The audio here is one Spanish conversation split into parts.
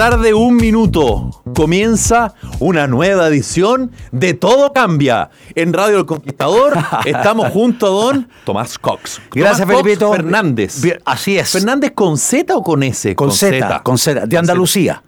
tarde, un minuto. Comienza una nueva edición de Todo Cambia. En Radio El Conquistador estamos junto a don Tomás Cox. Gracias, Tomás Cox Felipito. Fernández. Bien, así es. ¿Fernández con Z o con S? Con Z, con Z, de Andalucía.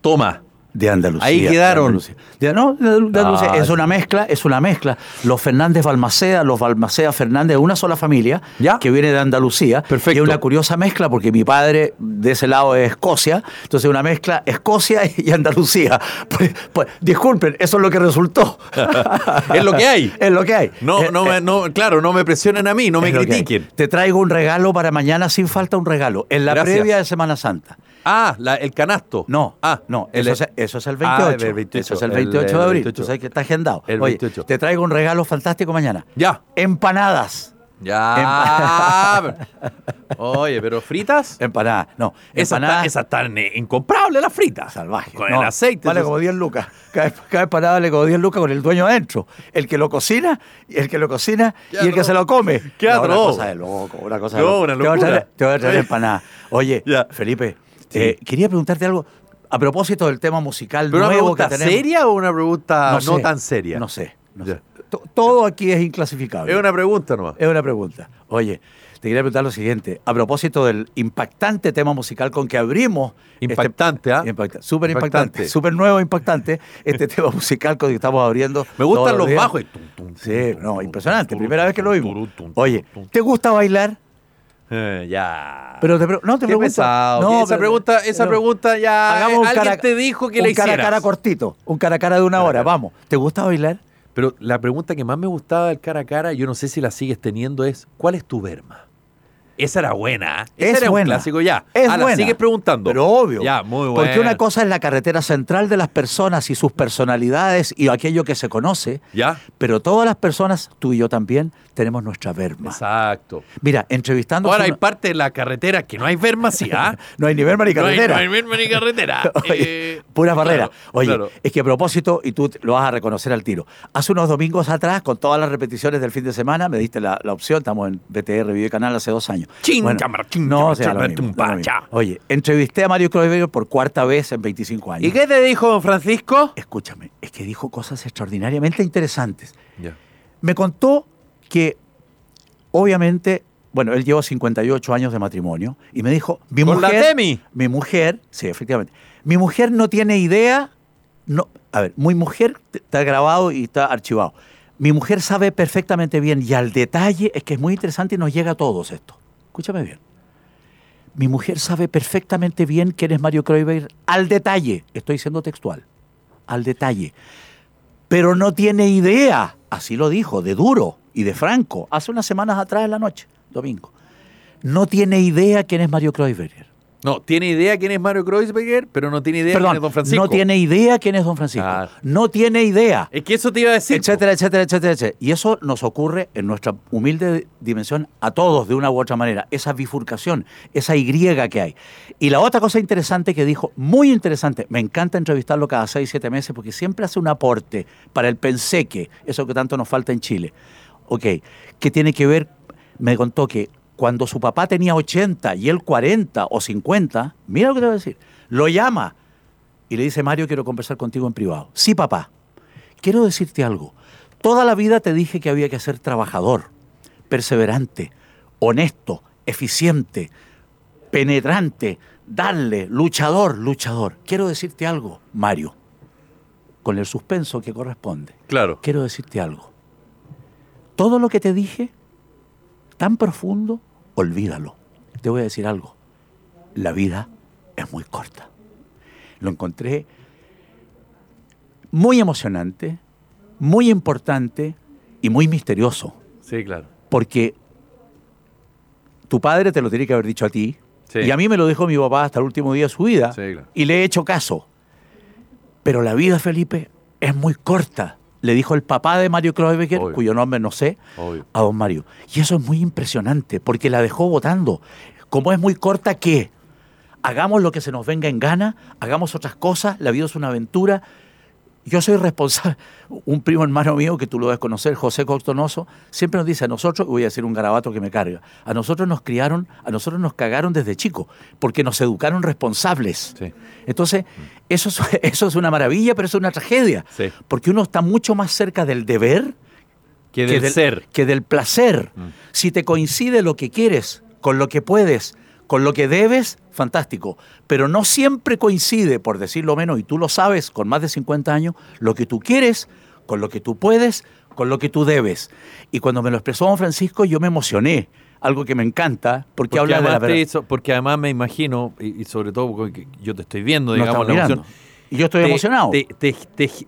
Toma. De Andalucía. Ahí quedaron. de Andalucía. De- no, de, de Andalucía. Ah. Es una mezcla, es una mezcla. Los Fernández Balmaceda, los Balmaceda Fernández, una sola familia Ya. que viene de Andalucía. Perfecto. Y es una curiosa mezcla porque mi padre de ese lado es Escocia. Entonces una mezcla Escocia y Andalucía. Pues, pues, disculpen, eso es lo que resultó. Es lo que hay. es lo que hay. No, Eh, no, me- eh, no, claro, no me presionen a mí, no me es critiquen. Te traigo un regalo para mañana sin falta un regalo. En la Gracias. previa de Semana Santa. Ah, la- el canasto. No, Ah, no, el- eso, es, eso es el Ah, 28. el 28, Eso es el el- 28 el de abril. 28. Tú sabes que está agendado. El Oye, 28. te traigo un regalo fantástico mañana. Ya. Empanadas. Ya. Oye, pero fritas. Empanadas. No, empanadas están eh, incomprables las fritas. salvajes. Con No, el aceite. Vale como 10 lucas. Cada, cada empanada vale como 10 lucas con el dueño adentro. El que lo cocina, el que lo cocina y el que se lo come. Qué No, Una atroz. cosa de loco, una cosa de loco. una Te voy a traer- Te voy a traer empanadas. Oye, Ya. Felipe, Sí. eh, quería preguntarte algo a propósito del tema musical ¿Pero una nuevo pregunta que tenemos. seria o una pregunta no, sé, tan seria? No sé. no sé. To- Todo aquí es inclasificable. Es una pregunta nomás. Es una pregunta. Oye, te quería preguntar lo siguiente. A propósito del impactante tema musical con que abrimos. Impactante, ¿ah? Impacta- Súper impactante. Súper nuevo, impactante. Este tema musical con que estamos abriendo. Me gustan los días. bajos. Sí, no, impresionante. Primera vez que lo tum, Oye. ¿te gusta bailar? Eh, ya. Pero te no te Qué pregunto. pesado. No, esa pero- pregunta, esa no. pregunta ya. Hagamos eh, un alguien cara- te dijo que un la cara a hicieras. cara cortito. Un cara a cara de una Cara hora. cara. Vamos. ¿Te gusta bailar? Pero la pregunta que más me gustaba del cara a cara, yo no sé si la sigues teniendo, es: ¿cuál es tu verma? Esa era buena. ¿eh? Ese Es era buena. un clásico ya. Es buena. sigues preguntando. Pero obvio. Ya, muy bueno. Porque una cosa es la carretera central de las personas y sus personalidades y aquello que se conoce. Ya. Pero todas las personas, tú y yo también, tenemos nuestra verma. Exacto. Mira, entrevistando. Ahora hay parte de la carretera que no hay verma, sí, ¿ah? No hay ni verma ni No hay- carretera. No hay, verma ni carretera. Oye, Eh, Pura barrera. claro, Oye, claro. es que a propósito, y tú lo vas a reconocer al tiro, hace unos domingos atrás, con todas las repeticiones del fin de semana, me diste la, la opción, estamos en BTR Video Canal hace dos años. Chin, cámara, chin, no, sea, mismo. Oye, entrevisté a Mario Kreuzberger por cuarta vez en 25 años. ¿Y qué te dijo don Francisco? Escúchame, es que dijo cosas extraordinariamente interesantes. Ya. Me contó que, obviamente, bueno, él lleva 58 años de matrimonio y me dijo, mi ¿Con la mujer, Demi? mi mujer, sí, efectivamente, mi mujer no tiene idea, no, a ver, mi mujer está grabado y está archivado. Mi mujer sabe perfectamente bien y al detalle, es que es muy interesante y nos llega a todos esto. Escúchame bien. Mi mujer sabe perfectamente bien quién es Mario Kreuzberger al detalle, estoy siendo textual, al detalle pero no tiene idea, así lo dijo, de duro y de franco, hace unas semanas atrás en la noche, domingo. No tiene idea quién es Mario Kreuzberger. No, tiene idea quién es Mario Kreuzberger, pero no tiene idea quién Perdón, es don Francisco. no tiene idea quién es don Francisco. Ah. No tiene idea. Es que eso te iba a decir. etcétera, etcétera, etcétera, etcétera. Y eso nos ocurre en nuestra humilde dimensión a todos de una u otra manera. Esa bifurcación, esa Y que hay. Y la otra cosa interesante que dijo, muy interesante, me encanta entrevistarlo cada seis, siete meses porque siempre hace un aporte para el penseque, eso que tanto nos falta en Chile. Ok, que tiene que ver, me contó que cuando su papá tenía 80 y él 40 o 50, mira lo que te voy a decir, lo llama y le dice, Mario, quiero conversar contigo en privado. Sí, papá. Quiero decirte algo. Toda la vida te dije que había que ser trabajador, perseverante, honesto, eficiente, penetrante, darle, luchador, luchador. Quiero decirte algo, Mario, con el suspenso que corresponde. Claro. Quiero decirte algo. Todo lo que te dije, tan profundo, olvídalo. Te voy a decir algo. La vida es muy corta. Lo encontré muy emocionante, muy importante y muy misterioso. Sí, claro. Porque tu padre te lo tiene que haber dicho a ti. Sí. Y a mí me lo dijo mi papá hasta el último día de su vida. Sí, claro. Y le he hecho caso. Pero la vida, Felipe, es muy corta. Le dijo el papá de Mario Kreuzberger, Obvio. cuyo nombre no sé, Obvio. a don Mario. Y eso es muy impresionante, porque la dejó votando. Como es muy corta, ¿qué? Hagamos lo que se nos venga en gana, hagamos otras cosas, la vida es una aventura. Yo soy responsable. Un primo hermano mío, que tú lo debes conocer, José Coctonoso, siempre nos dice a nosotros, voy a decir un garabato que me carga, a nosotros nos criaron, a nosotros nos cagaron desde chicos, porque nos educaron responsables. Sí. Entonces, eso es, eso es una maravilla, pero eso es una tragedia. Sí. Porque uno está mucho más cerca del deber Que del ser. que del placer. Mm. Si te coincide lo que quieres con lo que puedes, con lo que debes, fantástico. Pero no siempre coincide, por decirlo menos, y tú lo sabes con más de 50 años, lo que tú quieres, con lo que tú puedes, con lo que tú debes. Y cuando me lo expresó don Francisco, yo me emocioné. Algo que me encanta, porque, Porque habla de la verdad. hizo- porque además me imagino, y, y sobre todo porque yo te estoy viendo, digamos, la emoción. Y yo estoy te- emocionado. Te,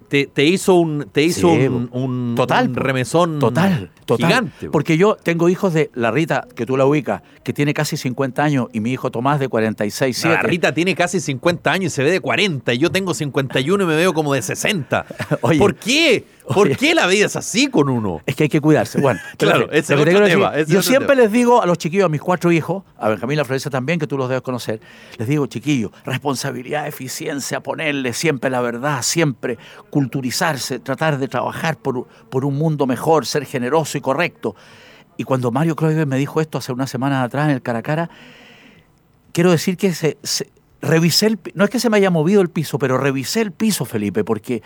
te- te- hizo un, te hizo Sí, un, un- total, un remesón Total, total. gigante. po. Porque yo tengo hijos de la Rita, que tú la ubicas, que tiene casi 50 años, y mi hijo Tomás de 46, 7. La Rita tiene casi 50 años y se ve de 40. Y yo tengo 51 y me veo como de 60. Oye. ¿Por qué? ¿Por Oye. qué la vida es así con uno? Es que hay que cuidarse. Bueno, Claro, ese es otro quiero tema, decir, ese es yo otro siempre tema. les digo a los chiquillos, a mis cuatro hijos, a Benjamín La Florencia también, que tú los debes conocer, les digo, chiquillos, responsabilidad, eficiencia, ponerle siempre la verdad, siempre culturizarse, tratar de trabajar por, por un mundo mejor, ser generoso y correcto. Y cuando Mario Kreuzberg me dijo esto hace unas semanas atrás en el Caracara, quiero decir que se, se- revisé el, no es que se me haya movido el piso, pero revisé el piso, Felipe, porque,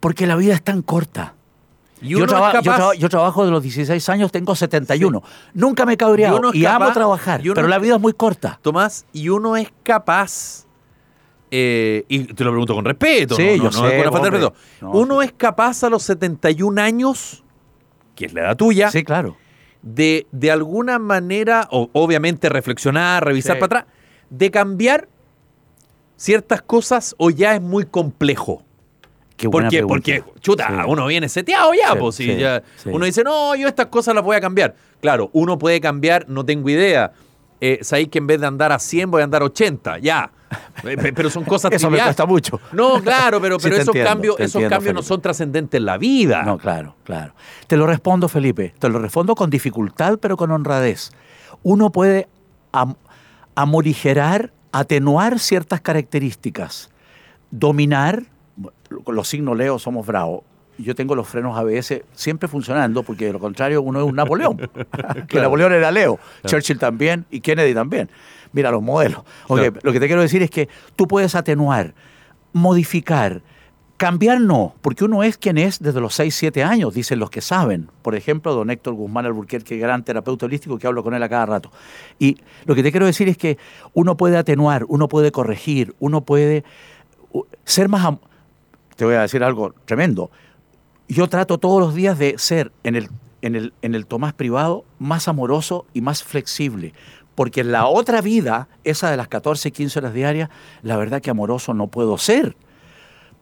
porque la vida es tan corta. Y Yo, traba- yo yo trabajo de los 16 años, tengo 71. Nunca me he cabreado Y y amo trabajar, y pero la vida es muy corta. Tomás, y uno es capaz, eh, y te lo pregunto con respeto, Sí, no, no- yo no sé, es con una falta de hombre. respeto. No, uno sí. es capaz a los 71 años, que es la edad tuya, Sí, claro. de, de alguna manera, o, obviamente reflexionar, revisar Sí. para atrás, de cambiar ciertas cosas o ya es muy complejo. Qué buena Porque, pregunta. porque, chuta, Sí. uno viene seteado ya, Sí, pues, si sí, ya- uno dice, no, yo estas cosas las voy a cambiar. Claro, uno puede cambiar, no tengo idea. Eh, sabéis que en vez de andar a 100 voy a andar a 80, ya. Eh, pe- Pero son cosas Eso me triviales. cuesta mucho. No, claro, pero, pero esos entiendo, cambios, esos entiendo, cambios no son trascendentes en la vida. No, claro, claro. Te lo respondo, Felipe. Te lo respondo con dificultad, pero con honradez. Uno puede am- amorigerar, atenuar ciertas características, dominar. Los signos Leo somos bravos. Yo tengo los frenos ABS siempre funcionando, porque de lo contrario uno es un Napoleón. que Napoleón era Leo, Churchill también y Kennedy también. Mira los modelos. Claro. Lo que te quiero decir es que tú puedes atenuar, modificar, Cambiar no, porque uno es quien es desde los 6, 7 años, dicen los que saben. Por ejemplo, don Héctor Guzmán Alburquerque, gran terapeuta holístico, que hablo con él a cada rato. Y lo que te quiero decir es que uno puede atenuar, uno puede corregir, uno puede ser más... Te voy a decir algo tremendo. Yo trato todos los días de ser en el, en el, en el Tomás privado más amoroso y más flexible. Porque en la otra vida, esa de las 14, 15 horas diarias, la verdad que amoroso no puedo ser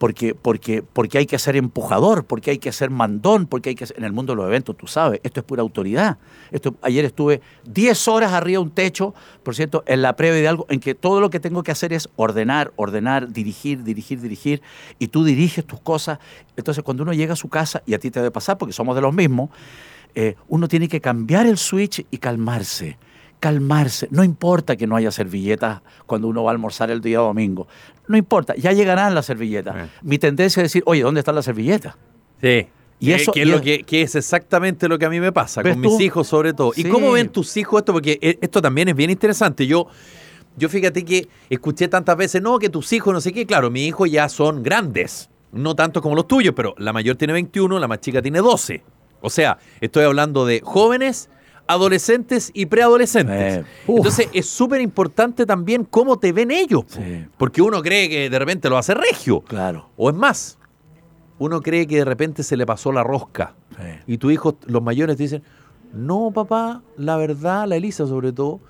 porque, porque, porque hay que ser empujador, porque hay que ser mandón, porque hay que ser, en el mundo de los eventos, tú sabes, esto es pura autoridad. Esto, ayer estuve 10 horas arriba de un techo, por cierto, en la previa de algo en que todo lo que tengo que hacer es ordenar, ordenar, dirigir, dirigir, dirigir, y tú diriges tus cosas. Entonces, cuando uno llega a su casa, y a ti te debe pasar porque somos de los mismos, eh, uno tiene que cambiar el switch y calmarse calmarse. No importa que no haya servilletas cuando uno va a almorzar el día domingo. No importa, ya llegarán las servilletas. Mi tendencia es decir, oye, ¿dónde están las servilletas? Sí. Y Que- eso- que, es lo es- que, que es exactamente lo que a mí me pasa, ¿Ves con tú? mis hijos sobre todo. ¿Y cómo ven tus hijos esto? Porque eh, esto también es bien interesante. Yo, yo fíjate que escuché tantas veces, no, que tus hijos, no sé qué. Claro, mis hijos ya son grandes, no tanto como los tuyos, pero la mayor tiene 21, la más chica tiene 12. O sea, estoy hablando de jóvenes, adolescentes y preadolescentes. Eh. Entonces es súper importante también cómo te ven ellos. Sí. Porque uno cree que de repente lo hace regio. Claro. O es más, uno cree que de repente se le pasó la rosca. Sí. Y tu hijo, los mayores te dicen, no, papá, la verdad, la Elisa sobre todo,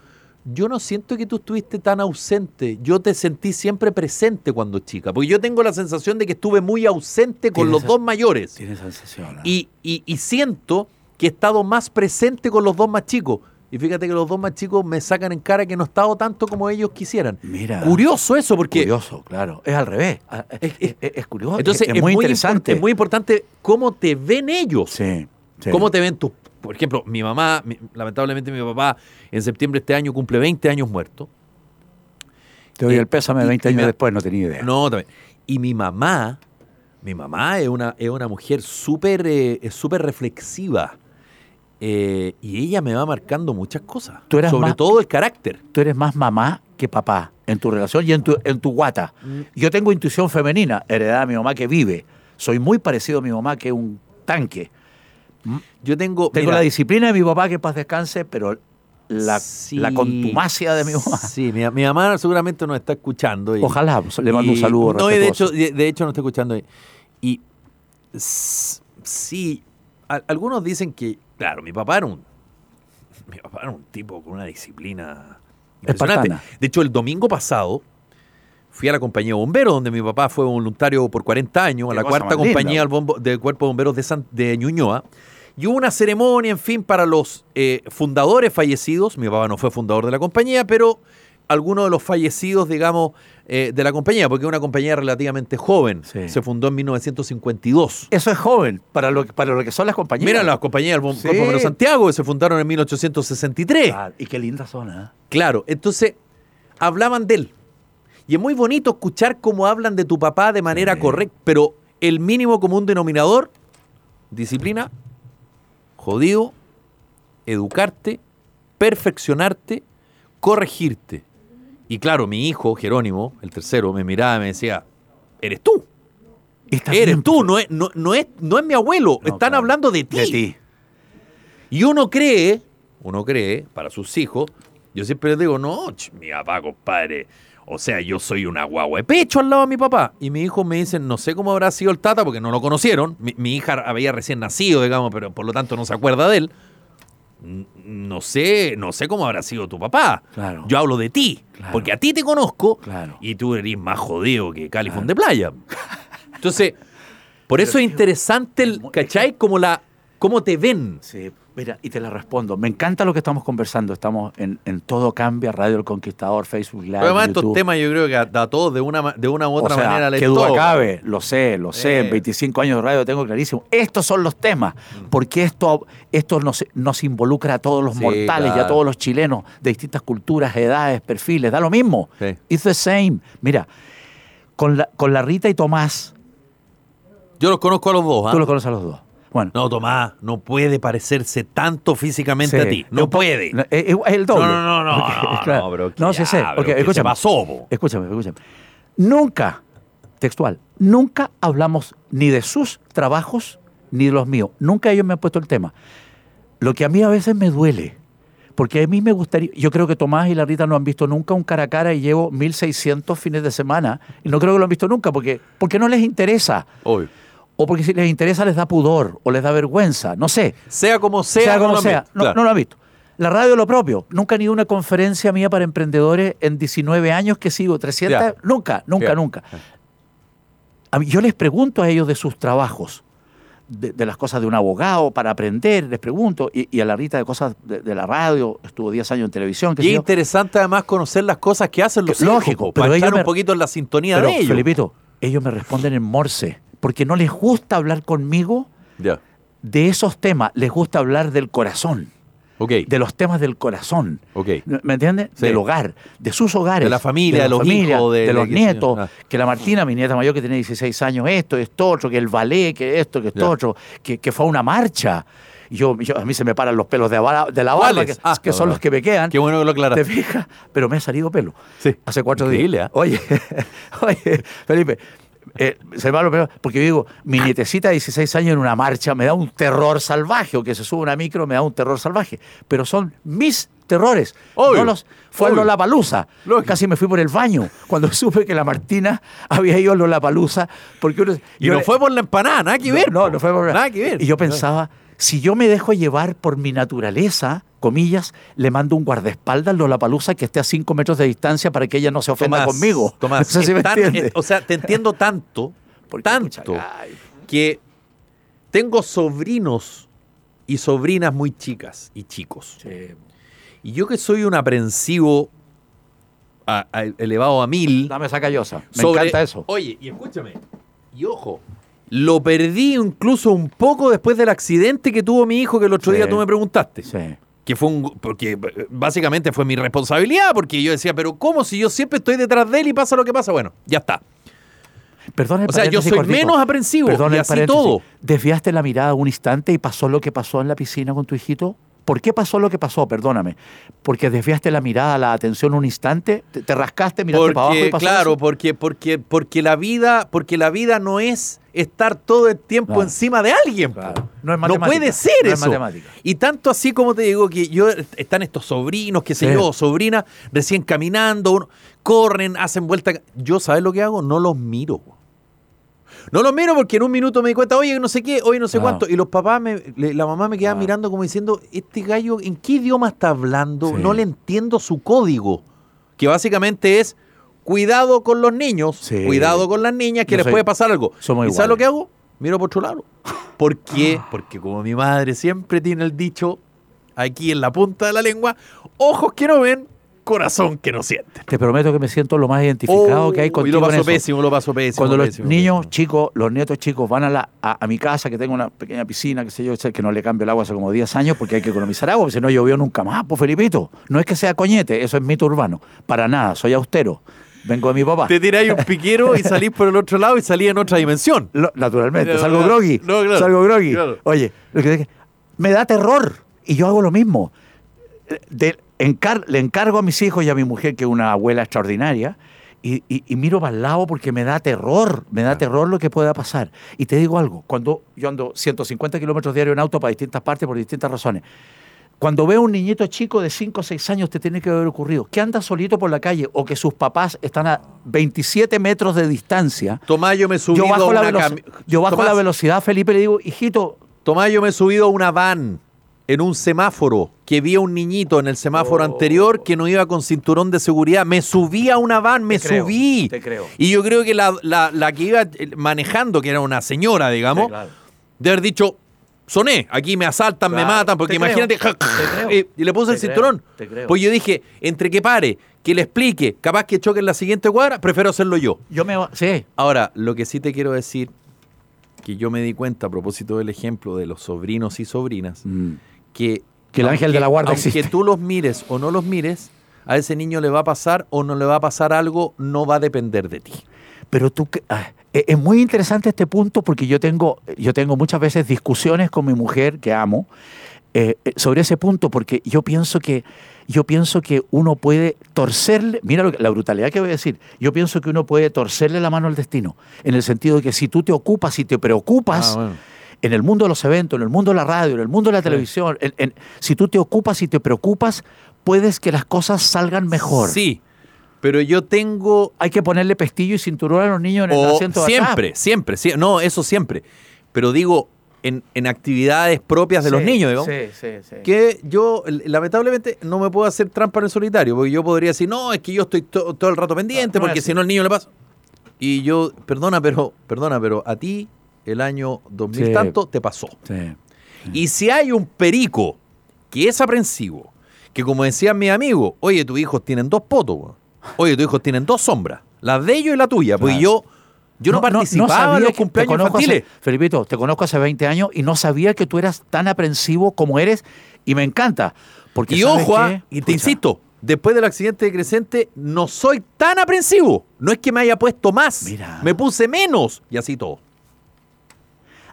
yo no siento que tú estuviste tan ausente. Yo te sentí siempre presente cuando chica. Porque yo tengo la sensación de que estuve muy ausente con los esa- dos mayores. Tiene sensación. ¿eh? Y, y- y siento que he estado más presente con los dos más chicos. Y fíjate que los dos más chicos me sacan en cara que no he estado tanto como ellos quisieran. Mira. Curioso eso, porque Curioso, claro. Es al revés. Ah, Es, es- es- es curioso. entonces es, muy interesante. es muy importante cómo te ven ellos. Sí, sí. ¿Cómo te ven tus... Por ejemplo, mi mamá, mi- lamentablemente mi papá en septiembre de este año cumple 20 años muerto. Te doy y- el pésame y- 20 y años después, no tenía idea. No, también. Y mi mamá, mi mamá es una, es una mujer súper eh, reflexiva. Eh, y ella me va marcando muchas cosas. Tú eras sobre más- todo el carácter. Tú eres más mamá que papá en tu relación y en tu, en tu guata. Mm. Yo tengo intuición femenina, heredada de mi mamá que vive. Soy muy parecido a mi mamá que es un tanque. Yo tengo. Tengo mira, la disciplina de mi papá que paz descanse, pero la, sí, la contumacia de mi mamá. Sí, mi, mi mamá seguramente nos está escuchando. y- Ojalá, pues, le mando un saludo No, y de hecho, de, de hecho nos está escuchando. Y, sí, a- algunos dicen que, claro, mi papá era un. Mi papá era un tipo con una disciplina impresionante. Espartana. De hecho, el domingo pasado fui a la compañía de bomberos, donde mi papá fue voluntario por 40 años, a la cuarta compañía del Cuerpo de Bomberos de, San- de Ñuñoa. Y hubo una ceremonia, en fin, para los eh, fundadores fallecidos. Mi papá no fue fundador de la compañía, pero algunos de los fallecidos, digamos, eh, de la compañía, porque es una compañía relativamente joven. Sí. Se fundó en 1952. Eso es joven para lo, que- para lo que son las compañías. Mira las compañías del Sí. Cuerpo Santiago, que se fundaron en 1863. Claro, y qué linda zona. ¿eh? Claro, entonces hablaban de él. Y es muy bonito escuchar cómo hablan de tu papá de manera Sí. correcta, pero el mínimo común denominador, disciplina, jodido, educarte, perfeccionarte, corregirte. Y claro, mi hijo, Jerónimo, el tercero, me miraba y me decía, eres tú, está eres bien, tú, no es, no, no es, no es mi abuelo, No, están claro. hablando de ti. De ti. Y uno cree, uno cree, para sus hijos, yo siempre les digo, no, ch, mi papá, compadre, o sea, yo soy una guagua de pecho al lado de mi papá. Y mi hijo me dicen, no sé cómo habrá sido el tata, porque no lo conocieron. Mi, mi hija había recién nacido, digamos, pero por lo tanto no se acuerda de él. No sé, no sé cómo habrá sido tu papá. Claro. Yo hablo de ti, Claro. porque a ti te conozco Claro. y tú eres más jodido que Califón de playa. Entonces, por eso es interesante el, ¿cachai? Como la, cómo te ven. Sí, mira, y te la respondo. Me encanta lo que estamos conversando. Estamos en, en Todo Cambia, Radio El Conquistador, Facebook Live. Pero además estos temas yo creo que a, a todos de una, de una u otra o sea, manera les que duda cabe, lo sé, lo sé, Eh. en 25 años de radio lo tengo clarísimo. Estos son los temas, porque esto, esto nos, nos involucra a todos los Sí, mortales y a claro. todos los chilenos de distintas culturas, edades, perfiles, da lo mismo. Sí. It's the same. Mira, con la, con la Rita y Tomás, Yo los conozco a los dos. ¿ah? tú los conoces a los dos. Bueno, No, Tomás, no puede parecerse tanto físicamente sí, a ti. No puede. no, Es, es el doble. No, no, no, no, Porque, no, claro, no, pero No, ya, sé. pero Porque, ¿qué te escúchame, pasó? Escúchame, escúchame. Nunca, textual, nunca hablamos ni de sus trabajos ni de los míos. Nunca ellos me han puesto el tema. Lo que a mí a veces me duele, porque a mí me gustaría, yo creo que Tomás y la Rita no han visto nunca un cara a cara y llevo 1600 fines de semana y no creo que lo han visto nunca porque, porque no les interesa. Obvio. O porque si les interesa les da pudor o les da vergüenza, no sé Sea como sea, sea no como lo sea. No, Claro. no lo ha visto. La radio lo propio. Nunca han ido a una conferencia mía para emprendedores en 19 años que sigo, 300. Ya. Nunca, nunca, nunca. A mí- yo les pregunto a ellos de sus trabajos, de, de las cosas de un abogado para aprender, les pregunto. Y, y a la Rita de cosas de, de la radio, estuvo 10 años en televisión. Y es interesante además conocer las cosas que hacen los Que- hijos, lógico, pero para ellos me- un poquito en la sintonía Pero, de ellos. Felipito, ellos me responden en morse, porque no les gusta hablar conmigo de esos temas, les gusta hablar del corazón. De los temas del corazón. ¿Me entiendes? Sí. Del hogar, de sus hogares. De la familia, de los familia, hijos, de- de, de los nietos. Ah. Que la Martina, mi nieta mayor que tiene 16 años, esto, esto, otro, que el ballet, que esto, que esto, otro, que, que fue a una marcha. Yo, yo- a mí se me paran los pelos de, la- de la barba, Ah, que son los que me quedan. Qué bueno que lo ¿Te aclaraste. fijas? Pero me ha salido pelo. Sí. Hace cuatro Increíble, días. ¿ah? Oye, oye, Felipe, eh, se me va lo peor, porque yo digo, mi nietecita de 16 años en una marcha me da un terror salvaje, o que se sube a una micro me da un terror salvaje. Pero son mis terrores. Obvio, No los, fue obvio. a Lollapalooza. Lógico. Casi me fui por el baño cuando supe que la Martina había ido a Lollapalooza. Porque uno, Y yo no le- fue por la empanada, nada que ver. no, po. no fue por Nada que ver. Y yo pensaba, si yo me dejo llevar por mi naturaleza, comillas, le mando un guardaespaldas Lollapalooza que esté a cinco metros de distancia para que ella no se ofenda Tomás, conmigo. Tomás, No sé si me es tan- entiende. es- o sea, te entiendo tanto, Porque, tanto, pucha, que tengo sobrinos y sobrinas muy chicas y chicos. sí. Y yo que soy un aprensivo a- a- elevado a mil. Dame esa callosa. Me sobre- encanta eso. Oye, y escúchame, y ojo, lo perdí incluso un poco después del accidente que tuvo mi hijo que el otro Sí. día tú me preguntaste. Sí. Que fue un. Porque eh, básicamente fue mi responsabilidad, porque yo decía, pero ¿cómo si yo siempre estoy detrás de él y pasa lo que pasa? Bueno, ya está. Perdón el O sea, yo soy cortito. menos aprensivo Perdón y el así todo. ¿Desviaste la mirada un instante y pasó lo que pasó en la piscina con tu hijito? ¿Por qué pasó lo que pasó? Perdóname. ¿Porque desviaste la mirada, la atención un instante? ¿Te, te rascaste, miraste para abajo y pasó claro, eso? porque, porque, porque la vida, porque la vida no es estar todo el tiempo encima de alguien. Claro. No es matemática. puede ser No es eso. matemática. y tanto así como te digo que yo están estos sobrinos, qué sé Sí. yo, sobrinas recién caminando, uno- corren, hacen vuelta. Yo, ¿sabes lo que hago? No los miro. No los miro porque en un minuto me di cuenta, oye, no sé qué, oye, no sé cuánto. Y los papás, me- la mamá me queda Ah. mirando como diciendo, este gallo, ¿en qué idioma está hablando? Sí. No le entiendo su código. Que básicamente es, cuidado con los niños, Sí. cuidado con las niñas, que les soy- puede pasar algo. somos ¿Y sabes lo que hago? Miro por otro lado. ¿Por qué? Porque como mi madre siempre tiene el dicho aquí en la punta de la lengua, ojos que no ven, corazón que no siente. Te prometo que me siento lo más identificado que hay Oh, y contigo lo paso eso. pésimo, lo paso pésimo. Cuando los pésimo, niños pésimo. chicos, los nietos chicos van a, la, a, a mi casa, que tengo una pequeña piscina, que sé yo, que no le cambio el agua hace como 10 años porque hay que economizar agua, porque si no llovió nunca más, pues Felipito. No es que sea coñete, eso es mito urbano. Para nada, soy austero. Vengo de mi papá. Te tiráis un piquero y salís por el otro lado y salís en otra dimensión. Lo- naturalmente, No, salgo no, groggy. no, claro, salgo groggy. claro. Oye, lo que- me da terror y yo hago lo mismo. De- encar- le encargo a mis hijos y a mi mujer, que es una abuela extraordinaria, y, y- y miro para el lado porque me da terror, me da terror lo que pueda pasar. Y te digo algo, cuando yo ando 150 kilómetros diarios en auto para distintas partes por distintas razones, cuando veo un niñito chico de 5 o 6 años, te tiene que haber ocurrido que anda solito por la calle o que sus papás están a 27 metros de distancia. Tomás, yo me he subido Yo bajo, a la, una cami- yo bajo Tomás, la velocidad, Felipe, y le digo, hijito, Tomás, yo me he subido a una van en un semáforo que vi a un niñito en el semáforo Oh. anterior que no iba con cinturón de seguridad. Me subí a una van, me Te creo, subí. te creo. Y yo creo que la, la- la que iba eh, manejando, que era una señora, digamos, Sí, claro. de haber dicho, soné, aquí me asaltan, me matan, porque te creo, imagínate, te creo, y, y le puse te el creo, cinturón. te creo. Pues yo dije, entre que pare, que le explique, capaz que choque en la siguiente cuadra, prefiero hacerlo yo. yo me... Sí, Ahora, lo que sí te quiero decir, que yo me di cuenta a propósito del ejemplo de los sobrinos y sobrinas, que, Que el ángel de la guarda aunque existe. tú los mires o no los mires, a ese niño le va a pasar o no le va a pasar algo, no va a depender de ti. pero tú... que- ah, es es muy interesante este punto porque yo tengo, yo tengo muchas veces discusiones con mi mujer, que amo, eh, eh, sobre ese punto, porque yo pienso que yo pienso que uno puede torcerle, mira lo que- la brutalidad que voy a decir, yo pienso que uno puede torcerle la mano al destino, en el sentido de que si tú te ocupas y te preocupas, Ah, bueno. en el mundo de los eventos, en el mundo de la radio, en el mundo de la televisión, en- en- si tú te ocupas y te preocupas, puedes que las cosas salgan mejor. Sí, pero yo tengo Hay que ponerle pestillo y cinturón a los niños en el O asiento de atrás. siempre, siempre, sí, no, eso siempre. Pero digo, en, en actividades propias de los niños, digamos, Sí, sí, sí. que yo lamentablemente no me puedo hacer trampa en el solitario, porque yo podría decir, no, es que yo estoy to- todo el rato pendiente, Ah, no porque si no el niño le pasa. Y yo, perdona, pero, perdona, pero a ti el año 2000 Sí. tanto te pasó. Sí. Y si hay un perico que es aprensivo, que como decían mis amigos, oye, tus hijos tienen dos potos. Oye, tus hijos tienen dos sombras, la de ellos y la tuya, porque Claro. yo, yo no, participaba en sabía los cumpleaños conozco hace- infantiles. Felipito, te conozco hace 20 años y no sabía que tú eras tan aprensivo como eres y me encanta. Porque Y ¿sabes ojo, ah, y te Pucha, insisto, después del accidente de Crescente, no soy tan aprensivo. No es que me haya puesto más, Mira. me puse menos y así todo.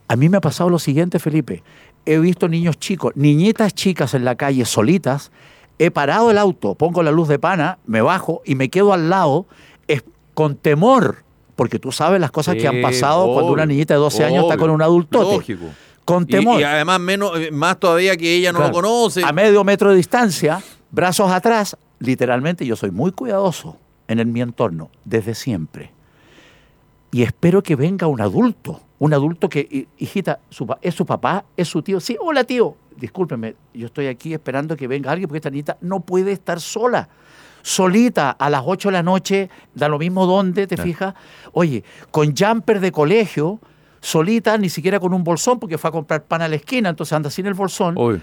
A mí me ha pasado lo siguiente, Felipe. He visto niños chicos, niñitas chicas en la calle solitas. He parado el auto, pongo la luz de pana, me bajo y me quedo al lado es, con temor. Porque tú sabes las cosas que han pasado cuando una niñita de 12 años está con un adultote. Lógico. Con temor. Y, además, menos, eh, más todavía que ella no Claro. lo conoce. A medio metro de distancia, brazos atrás, literalmente yo soy muy cuidadoso en el- mi entorno, desde siempre. y espero que venga un adulto, un adulto que, hi- hijita, su es su papá, es su tío. Sí, hola tío, discúlpeme, yo estoy aquí esperando que venga alguien porque esta niñita no puede estar sola. Solita a las 8 de la noche, da lo mismo dónde, ¿te fijas? Oye, con jumper de colegio, solita, ni siquiera con un bolsón, porque fue a comprar pan a la esquina, entonces anda sin el bolsón Uy.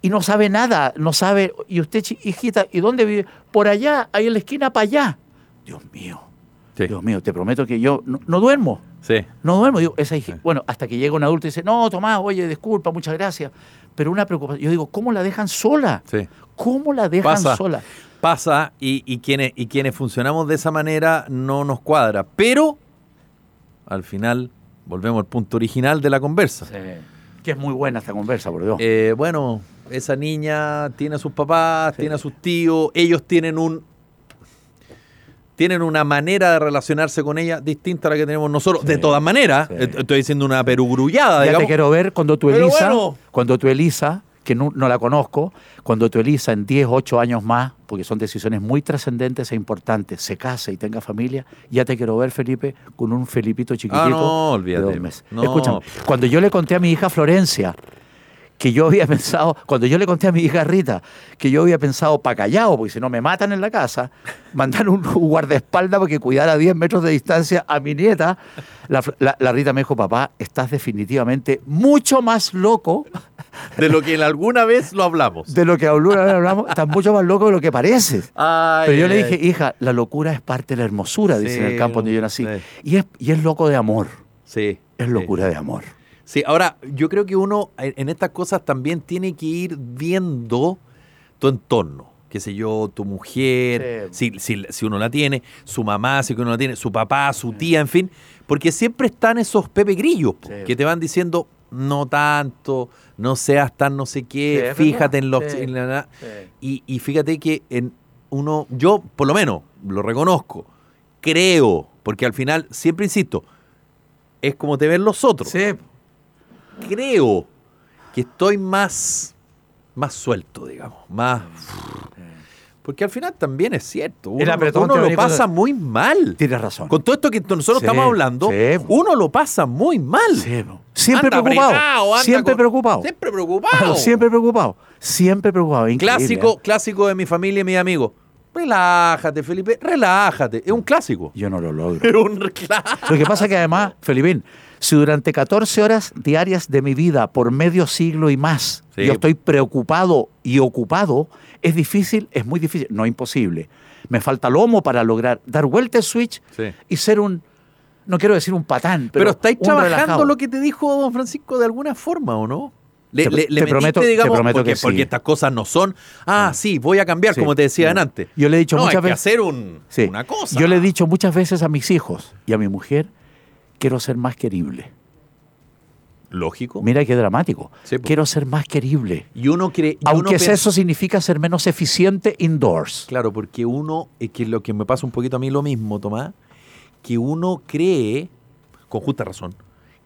y no sabe nada, no sabe. Y usted, hijita, ¿y dónde vive? Por allá, ahí en la esquina, para allá. Dios mío, Sí. Dios mío, te prometo que yo no, no duermo. Sí. No duermo. Digo, esa hija- Bueno, hasta que llega un adulto y dice, no, Tomás, oye, disculpa, muchas gracias. Pero una preocupación. Yo digo, ¿cómo la dejan sola? Sí. ¿Cómo la dejan Pasa. sola? Pasa y, y quienes, y quienes funcionamos de esa manera no nos cuadra. Pero al final volvemos al punto original de la conversa. Que es muy buena esta conversa, por Dios. Eh, bueno, esa niña tiene a sus papás, tiene a sus tíos, ellos tienen un tienen una manera de relacionarse con ella distinta a la que tenemos nosotros. De todas maneras, Sí. estoy diciendo una perugrullada, ya digamos. te quiero ver cuando tu Pero Elisa, bueno. cuando tu Elisa, que no, no la conozco, cuando tu Elisa en 10, 8 años más, porque son decisiones muy trascendentes e importantes, se case y tenga familia, ya te quiero ver, Felipe, con un Felipito chiquitito. Ah, no, de olvídate. dos meses. No. Escúchame, cuando yo le conté a mi hija Florencia que yo había pensado, cuando yo le conté a mi hija Rita que yo había pensado para callado, porque si no me matan en la casa, mandar un guardaespaldas para que cuidara a 10 metros de distancia a mi nieta, la, la- la Rita me dijo, papá, estás definitivamente mucho más loco De lo que alguna vez lo hablamos. de lo que alguna vez hablamos, estás mucho más loco de lo que pareces. Ay, Pero yo le dije, hija, la locura es parte de la hermosura, dice en el Sí, campo donde yo nací. sí. Y, es, y es loco de amor, Sí. es sí. locura de amor. Sí, ahora yo creo que uno en estas cosas también tiene que ir viendo tu entorno. Qué sé yo, tu mujer, si, si- si uno la tiene, su mamá, si uno la tiene, su papá, su tía, en fin. Porque siempre están esos pepe grillos Sí. que te van diciendo, no tanto, no seas tan no sé qué, fíjate en los... En la- y, y fíjate que en uno, yo por lo menos lo reconozco, creo, porque al final, siempre insisto, es como te ven los otros. Sí, creo que estoy más, más suelto, digamos, más... Porque al final también es cierto, uno, lo pasa con- muy mal. tienes razón. Con todo esto que nosotros Sí, estamos hablando, sí. uno lo pasa muy mal. Sí. Siempre Anda preocupado. apretado, anda siempre con- preocupado. Siempre preocupado. Siempre preocupado. Siempre preocupado. Clásico, ¿eh? clásico de mi familia y mis amigos. Relájate, Felipe, relájate. Es un clásico. Yo no lo logro. Es un clásico. Lo que pasa es que además, Felipín, si durante 14 horas diarias de mi vida, por medio siglo y más, Sí. yo estoy preocupado y ocupado, es difícil, es muy difícil, no imposible. Me falta lomo para lograr dar vuelta el switch Sí. y ser un, no quiero decir un patán, pero, Pero, estáis trabajando relajado. lo que te dijo don Francisco de alguna forma, ¿o no? Le, Te- le- le te metiste, prometo- te prometo porque, que sí. porque estas cosas no son, ah, sí, voy a cambiar, Sí, como te decía antes. Yo le he dicho no, muchas hay que hacer un, una cosa. Yo le he dicho muchas veces a mis hijos y a mi mujer, quiero ser más querible. Lógico. Mira qué dramático. Sí, po. quiero ser más querible. Y uno cree... y Aunque eso significa ser menos eficiente indoors. Claro, porque uno, es que lo que me pasa un poquito a mí lo mismo, Tomás, que uno cree, con justa razón,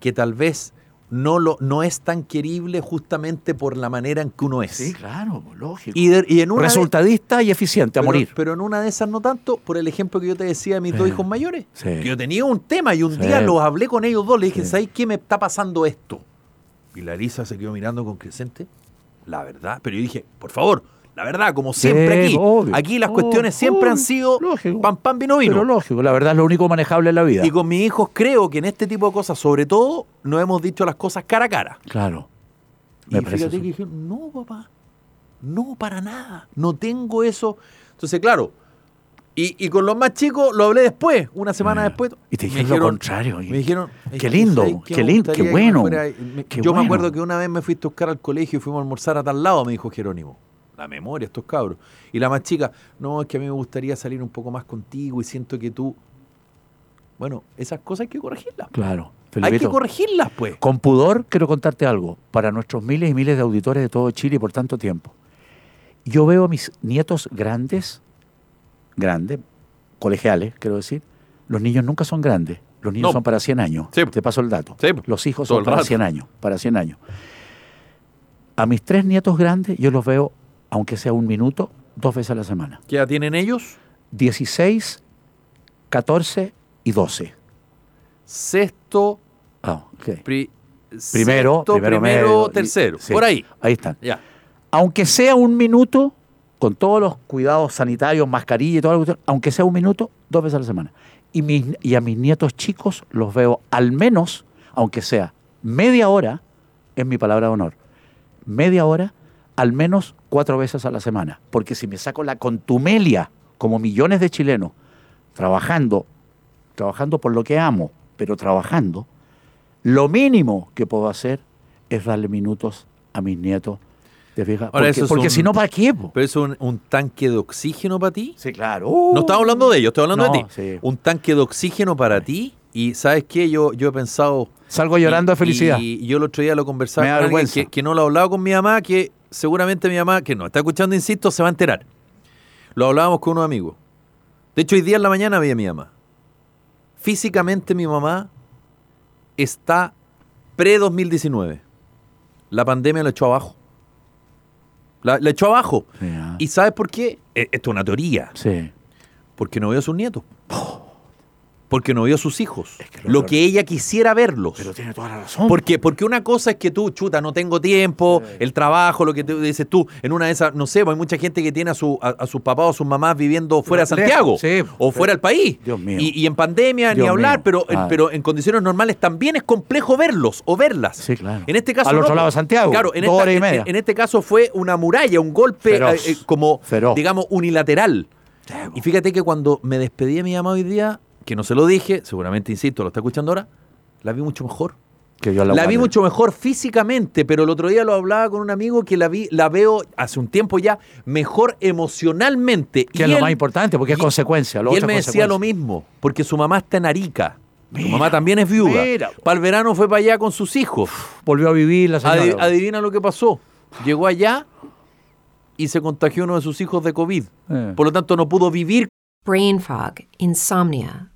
que tal vez no, lo, no es tan querible justamente por la manera en que uno es. Sí, claro, lógico. Y, de- y en una de- Resultadista y eficiente, a pero, morir. Pero en una de esas no tanto, por el ejemplo que yo te decía de mis Sí. dos hijos mayores. Sí. Que yo tenía un tema y un Sí. día los hablé con ellos dos, le dije, Sí. ¿sabes qué me está pasando esto? Y la Elisa se quedó mirando con crecente. La verdad. Pero yo dije, por favor, la verdad, como siempre Sí, aquí. obvio. Aquí las Oh, cuestiones siempre han obvio, sido lógico. pam, pam, vino, vino. Pero lógico, la verdad es lo único manejable en la vida. Y con mis hijos creo que en este tipo de cosas, sobre todo, nos hemos dicho las cosas cara a cara. Claro. Y Me parece fíjate eso. que dije, no, papá, no, para nada, no tengo eso. Entonces, claro, y, y con los más chicos lo hablé después, una semana Ah, después. y te dijeron lo contrario, y- Me dijeron, qué lindo, ¿sabes qué lindo, qué que bueno, me fuera- me- qué Yo me acuerdo que una vez me fuiste a buscar al colegio y fuimos a almorzar a tal lado, me dijo Jerónimo. La memoria, estos cabros. Y la más chica, no, es que a mí me gustaría salir un poco más contigo y siento que tú... Bueno, esas cosas hay que corregirlas. Claro. Hay que corregirlas, pues. Con pudor quiero contarte algo. Para nuestros miles y miles de auditores de todo Chile y por tanto tiempo. Yo veo a mis nietos grandes, grandes, colegiales, quiero decir. Los niños nunca son grandes. Los niños No. son para 100 años. Sí. Te paso el dato. Sí. Los hijos Todo son para rato. 100 años. Para 100 años. A mis tres nietos grandes yo los veo, aunque sea un minuto, dos veces a la semana. ¿Qué edad tienen ellos? 16, 14 y 12. sexto, Ah, ok. pri- Primero, sexto, primero, primero, y- tercero. sí, Por ahí. Ahí están. Ya. Aunque sea un minuto, con todos los cuidados sanitarios, mascarilla y toda la cuestión, aunque sea un minuto, dos veces a la semana. Y, mis, y a mis nietos chicos los veo al menos, aunque sea media hora, es mi palabra de honor, media hora, al menos cuatro veces a la semana. Porque si me saco la contumelia, como millones de chilenos, trabajando, trabajando por lo que amo, pero trabajando, lo mínimo que puedo hacer es darle minutos a mis nietos. ¿Te fijas? Ahora, porque si no, ¿para qué? po? Pero es un, un tanque de oxígeno para ti. Sí, claro. No estamos hablando de ellos, estoy hablando No, de ti. sí. Un tanque de oxígeno para ti. Y ¿sabes qué? Yo, yo he pensado... Salgo llorando y- de felicidad. Y, yo el otro día lo conversaba Me con alguien que, que no lo hablaba con mi mamá, que seguramente mi mamá, que no está escuchando, insisto, se va a enterar. Lo hablábamos con unos amigos. De hecho, hoy día en la mañana vi a mi mamá. Físicamente mi mamá está pre-2019. La pandemia lo echó abajo. La, la echó abajo. ¿Y sabes por qué? E- Esto es una teoría. Sí. Porque no vio a sus nietos. Porque no vio a sus hijos. que lo que ella quisiera verlos. Pero tiene toda la razón. Porque, porque una cosa es que tú, chuta, no tengo tiempo, el trabajo, lo que te dices tú, en una de esas, no sé, hay mucha gente que tiene a, su, a, a sus papás o sus mamás viviendo fuera de Santiago sí, o fuera del país. Dios mío. Y, y en pandemia ni hablar, mío. pero, en- Ah. pero en condiciones normales también es complejo verlos o verlas. Sí, claro. En este caso. Al otro no, lado de Santiago, Claro, en, esta- y media. en este caso fue una muralla, un golpe Feroz. eh, eh, como, Feroz. digamos, unilateral. Y fíjate que cuando me despedí de mi mamá hoy día, que no se lo dije, seguramente, insisto, lo está escuchando ahora, la vi mucho mejor. que Dios La, vi mucho mejor físicamente, pero el otro día lo hablaba con un amigo que la vi, la veo hace un tiempo ya mejor emocionalmente. Que es lo más importante, porque es y- consecuencia. lo y él me decía lo mismo, porque su mamá está en Arica. su mamá también es viuda. mira. Para el verano fue para allá con sus hijos. Volvió a vivir la señora. Adi- adivina lo que pasó. Llegó allá y se contagió uno de sus hijos de COVID. Eh. Por lo tanto, no pudo vivir brain fog, insomnia,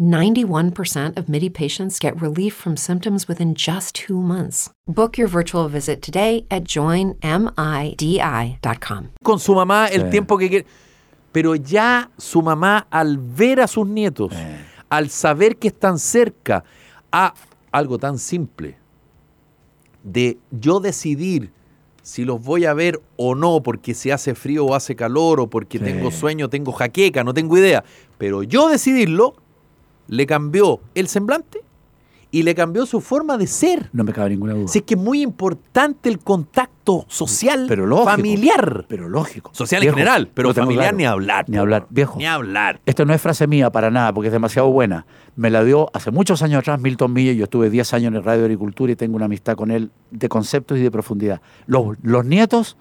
91% of MIDI patients get relief from symptoms within just two months. Book your virtual visit today at joinmidi.com. con su mamá el Sí. tiempo que quiere. Pero ya su mamá, al ver a sus nietos, al saber que están cerca, a algo tan simple de yo decidir si los voy a ver o no, porque se hace frío o hace calor, o porque Sí. tengo sueño, tengo jaqueca, no tengo idea. Pero yo decidirlo, le cambió el semblante y le cambió su forma de ser. No me cabe ninguna duda. Es que es muy importante el contacto social, Pero lógico. familiar. Pero lógico. Social Viejo, en general, pero familiar claro. ni hablar. Ni hablar. weón. Viejo. Ni hablar. Esto no es frase mía para nada, porque es demasiado buena. Me la dio hace muchos años atrás Milton Milla. Yo estuve 10 años en el Radio de Agricultura y tengo una amistad con él de conceptos y de profundidad. Los, los nietos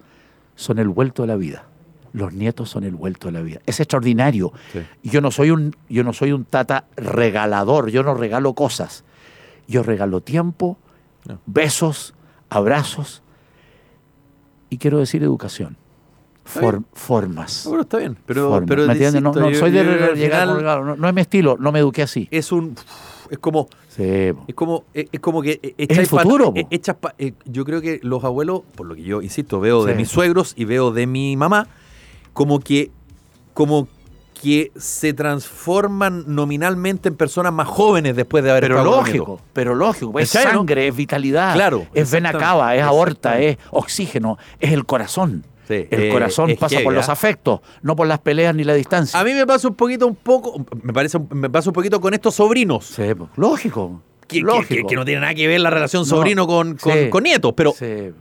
son el vuelto de la vida. Los nietos son el vuelto de la vida. Es extraordinario. Sí. Yo no soy un, yo no soy un tata regalador. Yo no regalo cosas. Yo regalo tiempo, No. besos, abrazos y quiero decir educación. For- formas. No, pero está bien. Pero, Formas. pero ¿Me entiendes? No, no soy de llegar final regalo, no, no es mi estilo, no me eduqué así. Es un. Es como. Sí. Es como, es, como que el pa- futuro, eh, po. echas pa- eh, yo creo que los abuelos, por lo que yo insisto, veo de mis suegros y veo de mi mamá, como que, como que se transforman nominalmente en personas más jóvenes después de haber Pero estado lógico, pero lógico. Es sangre, es vitalidad. Claro, Es vena cava, es aorta, es oxígeno, es el corazón. Sí, el eh, corazón pasa por los afectos, no por las peleas ni la distancia. A mí me pasa un poquito, un poco, me parece, me pasa un poquito con estos sobrinos. Sí, lógico. Que, lógico. que- que no tiene nada que ver la relación No, sobrino con, con, sí, con nietos, pero sí.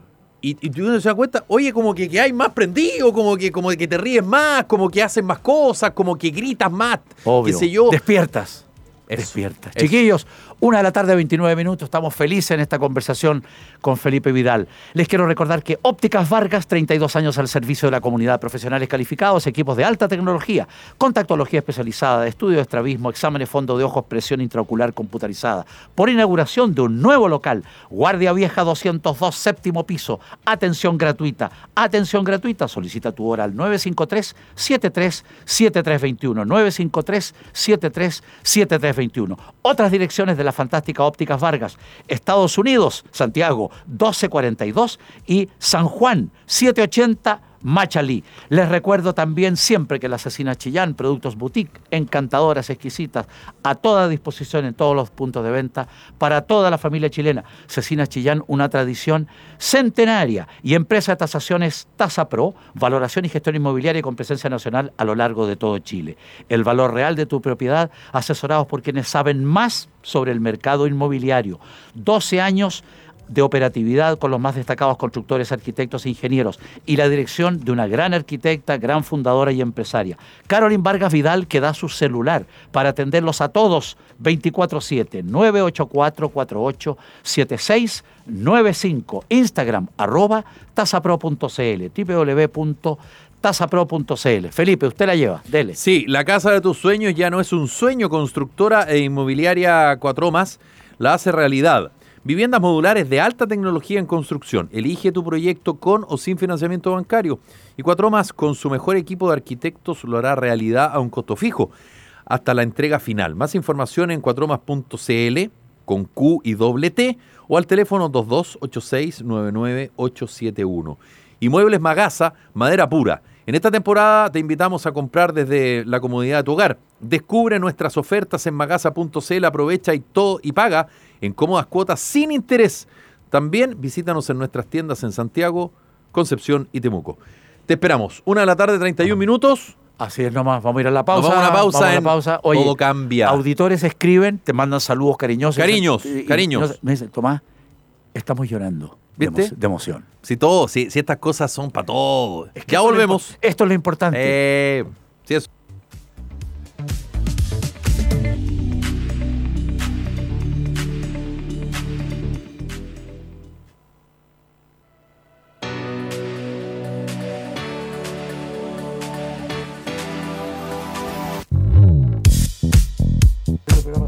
Y, y tú uno se da cuenta, oye, como que, que hay más prendido, como que, como que te ríes más, como que haces más cosas, como que gritas más, Obvio. qué sé yo. Despiertas. Eso, Despiertas. eso. Chiquillos, una de la tarde, 29 minutos. Estamos felices en esta conversación con Felipe Vidal. Les quiero recordar que Ópticas Vargas, 32 años al servicio de la comunidad, profesionales calificados, equipos de alta tecnología, contactología especializada, estudio de estrabismo, exámenes fondo de ojos, presión intraocular computarizada. Por inauguración de un nuevo local, Guardia Vieja 202, séptimo piso. Atención gratuita. Atención gratuita. Solicita tu hora al 953 73 7321 953 73 7321 Otras direcciones de la fantástica Ópticas Vargas. Estados Unidos, Santiago 1242 y San Juan 780 Machalí. Les recuerdo también siempre que la asesina Chillán, productos boutique, encantadoras, exquisitas, a toda disposición en todos los puntos de venta para toda la familia chilena. Cecina Chillán, una tradición centenaria y empresa de tasaciones Tasa Pro, valoración y gestión inmobiliaria con presencia nacional a lo largo de todo Chile. El valor real de tu propiedad, asesorados por quienes saben más sobre el mercado inmobiliario. 12 años de operatividad con los más destacados constructores, arquitectos e ingenieros y la dirección de una gran arquitecta, gran fundadora y empresaria. Carolyn Vargas Vidal que da su celular para atenderlos a todos 24/7 984 7695 Instagram arroba tasapro.cl www.tasapro.cl Felipe, usted la lleva, dele. Sí, la casa de tus sueños ya no es un sueño. Constructora e inmobiliaria Cuatro Más la hace realidad. Viviendas modulares de alta tecnología en construcción. Elige tu proyecto con o sin financiamiento bancario. Y Cuatro Más, con su mejor equipo de arquitectos, lo hará realidad a un costo fijo hasta la entrega final. Más información en cuatromas.cl con Q y doble T o al teléfono 2286-99871. Y Muebles Magasa, madera pura. En esta temporada te invitamos a comprar desde la comodidad de tu hogar. Descubre nuestras ofertas en magasa.cl, aprovecha y todo y paga en cómodas cuotas sin interés. También visítanos en nuestras tiendas en Santiago, Concepción y Temuco. Te esperamos. Una de la tarde, 31 minutos. Así es nomás, vamos a ir a la pausa. Vamos a la pausa. Vamos a la pausa. Oye, todo cambia. Auditores escriben, te mandan saludos cariñosos. Cariños, cariños. Me dicen, Tomás, estamos llorando. ¿Viste? De, emoción. Si todo, si, si estas cosas son para todos. Es que ya volvemos. Esto es lo importante. Eh, si.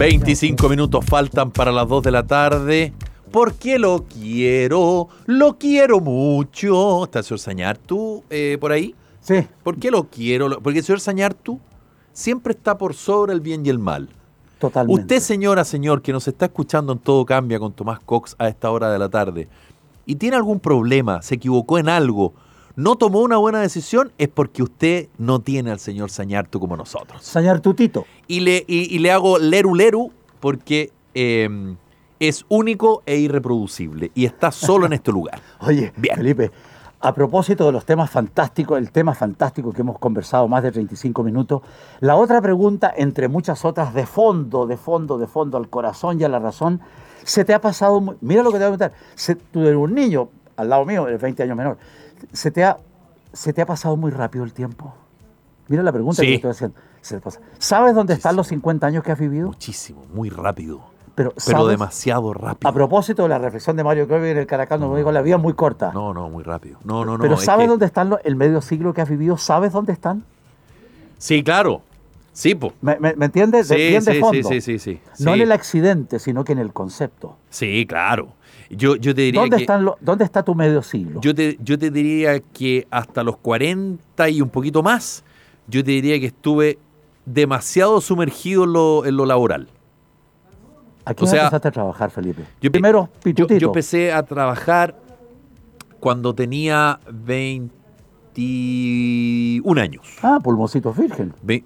25 minutos faltan para las 2 de la tarde. Por qué lo quiero, lo quiero mucho. ¿Está el señor Sañartu eh, por ahí? Sí. ¿Por qué lo quiero? Porque el señor Sañartu siempre está por sobre el bien y el mal. Totalmente. Usted, señora, señor, que nos está escuchando en Todo Cambia con Tomás Cox a esta hora de la tarde, y tiene algún problema, se equivocó en algo, no tomó una buena decisión, es porque usted no tiene al señor Sañartu como nosotros. Sañar tutito. Y le, y, y le hago leru leru porque eh, es único e irreproducible y está solo en este lugar. Oye, Bien. Felipe, a propósito de los temas fantásticos, el tema fantástico que hemos conversado más de 35 minutos, la otra pregunta, entre muchas otras, de fondo, de fondo, de fondo, al corazón y a la razón, se te ha pasado, mira lo que te voy a preguntar, se- tú eres un niño, al lado mío, eres 20 años menor, se te ha, se te ha pasado muy rápido el tiempo. Mira la pregunta Sí. que te estoy haciendo. Se te pasa. ¿Sabes dónde están los 50 años que has vivido? Muchísimo, muy rápido, Pero, pero demasiado rápido. A propósito de la reflexión de Mario Kirby en el Caracas, nos dijo, la vida es muy corta. No, no, muy rápido. No, no, no. Pero es ¿sabes que- dónde están los, el medio siglo que has vivido? ¿Sabes dónde están? Sí, claro. Sí, po. ¿Me, me- me entiendes? De- Sí, de sí, fondo. sí, sí, sí, sí. No en el accidente, sino que en el concepto. Sí, claro. Yo, yo te diría ¿Dónde, que... están lo- ¿Dónde está tu medio siglo? Yo te, yo te diría que hasta los 40 y un poquito más, yo te diría que estuve demasiado sumergido en lo, en lo laboral. ¿A qué o sea, empezaste a trabajar, Felipe? Yo, Primero, yo, yo empecé a trabajar cuando tenía 21 años. Ah, pulmoncitos virgen. Ve-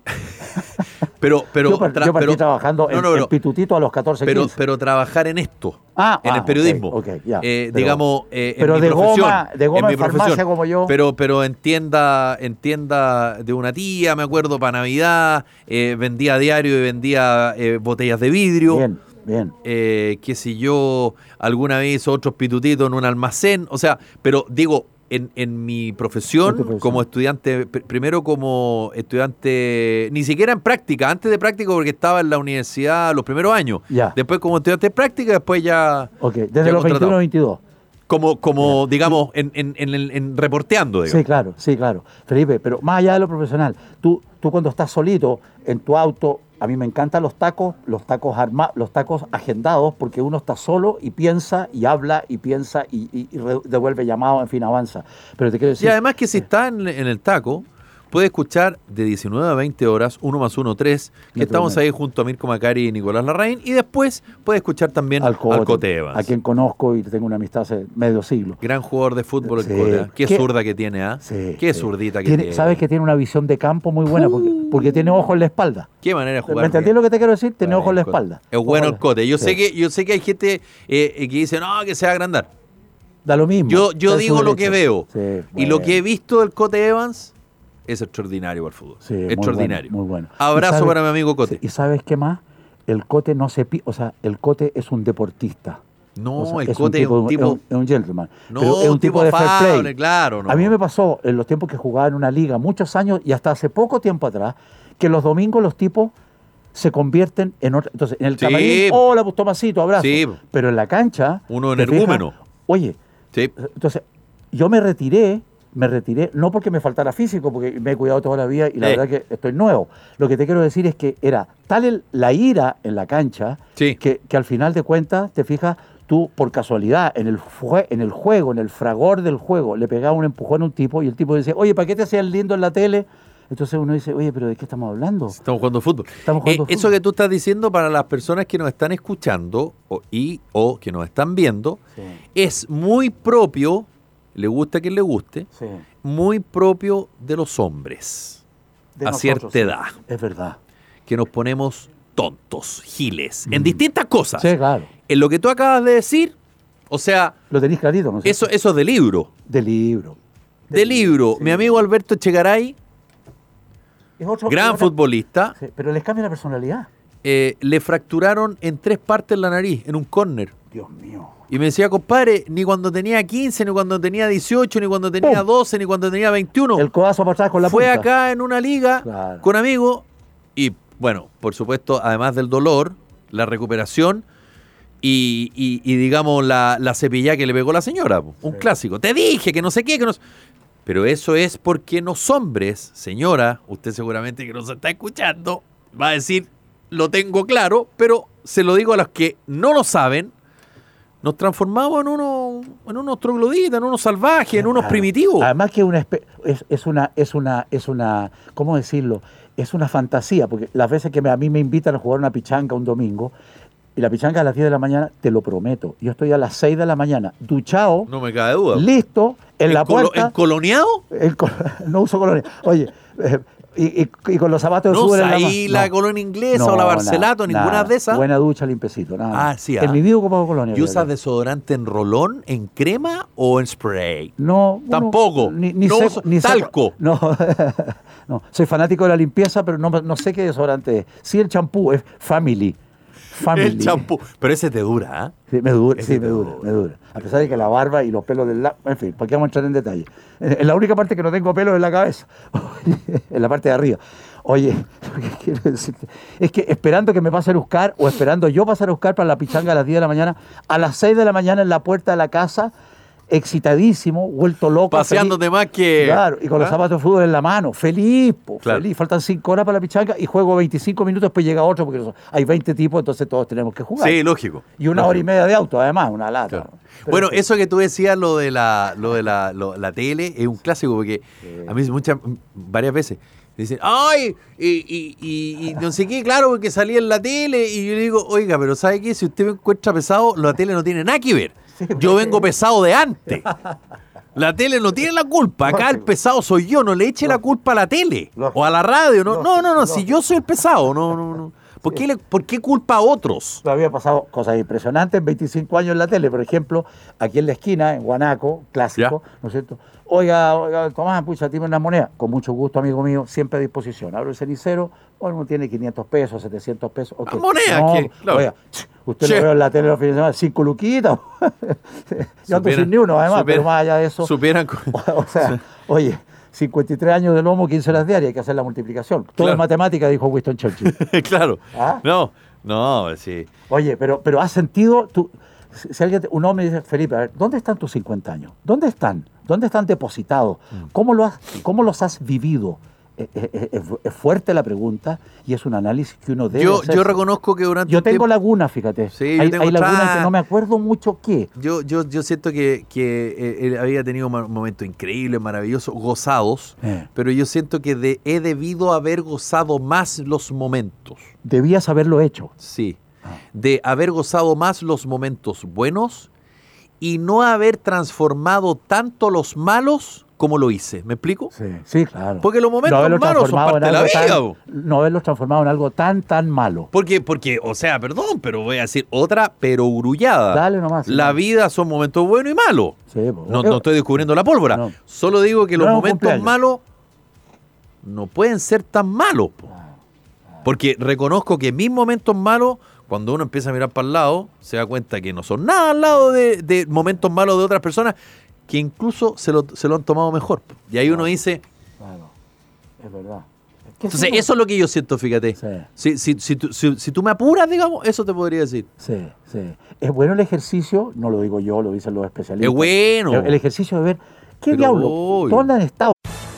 pero, pero, yo, partí pero- trabajando no, en, no, en Pitutito a los 14, pero, 15. pero trabajar en esto, Ah, en ah, el periodismo, ok, ok, ya. eh, Pero- digamos, eh, en pero mi de profesión, goma- de goma mi en farmacia profesión. como yo. Pero, pero en tienda, en tienda de una tía, me acuerdo, para Navidad, eh, vendía diario y vendía botellas de vidrio. Bien, bien. qué sé yo, alguna vez otros pitutitos en un almacén, o sea, pero digo, en, en mi profesión, como estudiante, pr- primero como estudiante, ni siquiera en práctica, antes de práctica porque estaba en la universidad los primeros años, Ya. después como estudiante de práctica, después ya Ok, ya desde los contratado. 21 a 22. como, como digamos, en, en, en, el- en reporteando, digamos. Sí, claro, sí, claro. Felipe, pero más allá de lo profesional, tú, tú cuando estás solito en tu auto, a mí me encantan los tacos, los tacos arma, los tacos agendados, porque uno está solo y piensa y habla y piensa y, y- y re- devuelve llamados, en fin, avanza. Pero te quiero decir, Y además que si está en, en el taco, puede escuchar de 19 a 20 horas, 1 más 1, 3, que estamos ahí junto a Mirko Macari y Nicolás Larraín, y después puede escuchar también al Cote, Evans. a quien conozco y tengo una amistad hace medio siglo. Gran jugador de fútbol el Sí. Cote. ¿eh? Qué, ¿Qué? zurda que tiene, ¿ah? Sí, Qué sí. zurdita que Tiene- tiene. Sabes que tiene una visión de campo muy buena porque, porque tiene ojo en la espalda. Qué manera de jugar. ¿Me entendí lo que te quiero decir? Tiene Está ojo en la Cote. espalda. Es bueno el Cote. Yo, sé que, yo sé que hay gente eh, eh, que dice, no, que se va a agrandar. Da lo mismo. Yo, yo digo lo que veo. Sí, Y lo que he visto del Cote Evans es extraordinario para el fútbol. Sí, muy extraordinario. bueno, muy bueno. Abrazo ¿Y sabes- para mi amigo Cote. ¿Y sabes qué más? El Cote no se pi- o sea, el Cote es un deportista. No, O sea, el es Cote es un es tipo. un- es un gentleman. No, pero es un tipo, de fair play. claro. No. A mí me pasó en los tiempos que jugaba en una liga, muchos años y hasta hace poco tiempo atrás, que los domingos los tipos se convierten en otra. Entonces, en el Sí. camarín, hola, pues Tomasito, abrazo. Sí. Pero en la cancha. Uno ¿te energúmeno. fijas? Oye, Sí. entonces, yo me retiré, me retiré, no porque me faltara físico, porque me he cuidado toda la vida y la Sí. verdad que estoy nuevo. Lo que te quiero decir es que era tal el- la ira en la cancha Sí. que, que al final de cuentas, te fijas, tú por casualidad, en el, fue- en el juego, en el fragor del juego, le pegaba un empujón a un tipo y el tipo dice, oye, ¿para qué te hacías lindo en la tele? Entonces uno dice, oye, pero ¿de qué estamos hablando? Estamos jugando fútbol. Estamos jugando Eh, Eso fútbol. que tú estás diciendo para las personas que nos están escuchando o, y o que nos están viendo Sí, es muy propio, le gusta a quien le guste, sí. muy propio de los hombres De a nosotros, cierta edad, Es verdad. que nos ponemos tontos, giles, en distintas cosas. Mm. Sí, claro. En lo que tú acabas de decir, o sea, Lo tenéis clarito, ¿no? es eso, eso es de libro. De libro. De libro. sí. Mi amigo Alberto Es otro- gran futbolista, Sí, pero les cambia la personalidad. eh, le fracturaron en tres partes la nariz, en un córner. Dios mío. Y me decía, compadre, ni cuando tenía 15, ni cuando tenía 18, ni cuando tenía ¡Pum! 12, ni cuando tenía 21. El codazo para atrás con la Fue punta. acá en una liga Claro. con amigos y, bueno, por supuesto, además del dolor, la recuperación y, y- y, digamos, la, la cepillada que le pegó la señora. Un Sí. clásico. Te dije que no sé qué, que no... Pero eso es porque los hombres, señora, usted seguramente que nos está escuchando, va a decir, lo tengo claro, pero se lo digo a los que no lo saben, nos transformamos en unos en unos trogloditas, en unos salvajes, en unos primitivos. Además que una es, es una, es una, es una, ¿cómo decirlo? Es una fantasía, porque las veces que me- a mí me invitan a jugar una pichanga un domingo, y la pichanga a las 10 de la mañana, te lo prometo, yo estoy a las 6 de la mañana, duchado, No me cabe duda. listo, en la colo- puerta, ¿Encoloneado? el co- no uso colonia, oye, eh, y, y- y con los zapatos de No en la ahí mano. la No. colonia inglesa No, o la nada, Barcelato, ninguna nada. de esas. Buena ducha, limpecito, nada. Ah, sí, En ah. mi vida he ocupado colonia. ¿Y usas desodorante en rolón, en crema o en spray? No, Tampoco. Ni, ni No seco- uso- ni seco. talco. No, no, soy fanático de la limpieza, pero no, no sé qué desodorante es. Sí, el champú es Family. Family. El champú. Pero ese te dura, ¿ah? Sí, me dura, Ese sí, me dura, dura. me dura. A pesar de que la barba y los pelos del lado, en fin, ¿para qué vamos a entrar en detalle? En en la única parte que no tengo pelo es la cabeza, en la parte de arriba. Oye, lo que quiero decirte es que esperando que me pase a buscar o esperando yo pasar a buscar para la pichanga a las 10 de la mañana, a las 6 de la mañana en la puerta de la casa, excitadísimo, vuelto loco. Paseándote feliz. más que. Claro, y con los ¿Ah? zapatos de fútbol en la mano, feliz, po, Claro. feliz. Faltan 5 horas para la pichanga y juego 25 minutos, después llega otro, porque hay 20 tipos, entonces todos tenemos que jugar. Sí, lógico. Y una Lógico. hora y media de auto, además, una lata. Claro. Bueno, eso que tú decías, lo de la, lo de la, lo- la tele, es un clásico porque a mí muchas, varias veces dicen, ay, y, y, y- y no sé qué, claro, porque salía en la tele, y yo le digo, oiga, pero ¿sabe qué? Si usted me encuentra pesado, la tele no tiene nada que ver. Sí, Yo vengo pesado de antes. La tele no tiene la culpa. Acá el pesado soy yo. No le eche la culpa a la tele o a la radio. No, no, no. no. Si yo soy el pesado, no, no, no. ¿Por, qué, le- ¿Por qué culpa a otros? Me había pasado cosas impresionantes en 25 años en la tele. Por ejemplo, aquí en la esquina, en Guanaco, clásico, ¿no es cierto? Oiga, oiga, Tomás, pucha, tiene una moneda. Con mucho gusto, amigo mío, siempre a disposición. Abro el cenicero, uno tiene 500 pesos, 700 pesos. ok. Ah, moneda, No. Claro. Oiga, usted Che. lo veo en la tele los fines de semana, luquitas. Yo ando sin ni uno, además, supieran- pero más allá de eso. Supieran. con- O sea, oye, 53 años de lomo, 15 horas diarias, hay que hacer la multiplicación. Todo Claro. es matemática, dijo Winston Churchill. claro. ¿Ah? No, no, sí. Oye, pero, pero has sentido, tú, si alguien, un hombre dice, Felipe, a ver, ¿dónde están tus 50 años? ¿Dónde están? ¿Dónde están depositados? Mm. ¿Cómo, lo has, ¿Cómo los has vivido? Eh, eh, eh, Es, fuerte la pregunta y es un análisis que uno debe Yo, hacer. yo reconozco que durante Yo tengo tiempo- lagunas, fíjate. Sí, hay hay lagunas que no me acuerdo mucho qué. Yo, yo, yo siento que, que eh, él había tenido momentos increíbles, maravillosos, gozados, Eh. pero yo siento que de- he debido haber gozado más los momentos, Debías haberlo hecho. sí, de haber gozado más los momentos buenos y no haber transformado tanto los malos como lo hice. ¿Me explico? Sí, sí, claro. Porque los momentos haberlo malos son parte de la tan- vida, no haberlos transformado en algo tan, tan malo. Porque, porque, o sea, perdón, pero voy a decir otra, pero grullada. Dale nomás, La sí. vida son momentos buenos y malos. Sí. No, no estoy descubriendo la pólvora. No. Solo digo que No los momentos malos no pueden ser tan malos. po. Porque reconozco que mis momentos malos, cuando uno empieza a mirar para el lado, se da cuenta que no son nada al lado de, de momentos malos de otras personas que incluso se lo, se lo han tomado mejor. Y ahí uno dice, Claro, es verdad. Entonces eso es lo que yo siento, fíjate. Sí. Si, si, si, tú, si- tú me apuras, digamos, eso te podría decir. Sí, sí. Es bueno el ejercicio, no lo digo yo, lo dicen los especialistas. Es bueno. El, el ejercicio de ver qué Pero diablo, obvio. ¿dónde han estado?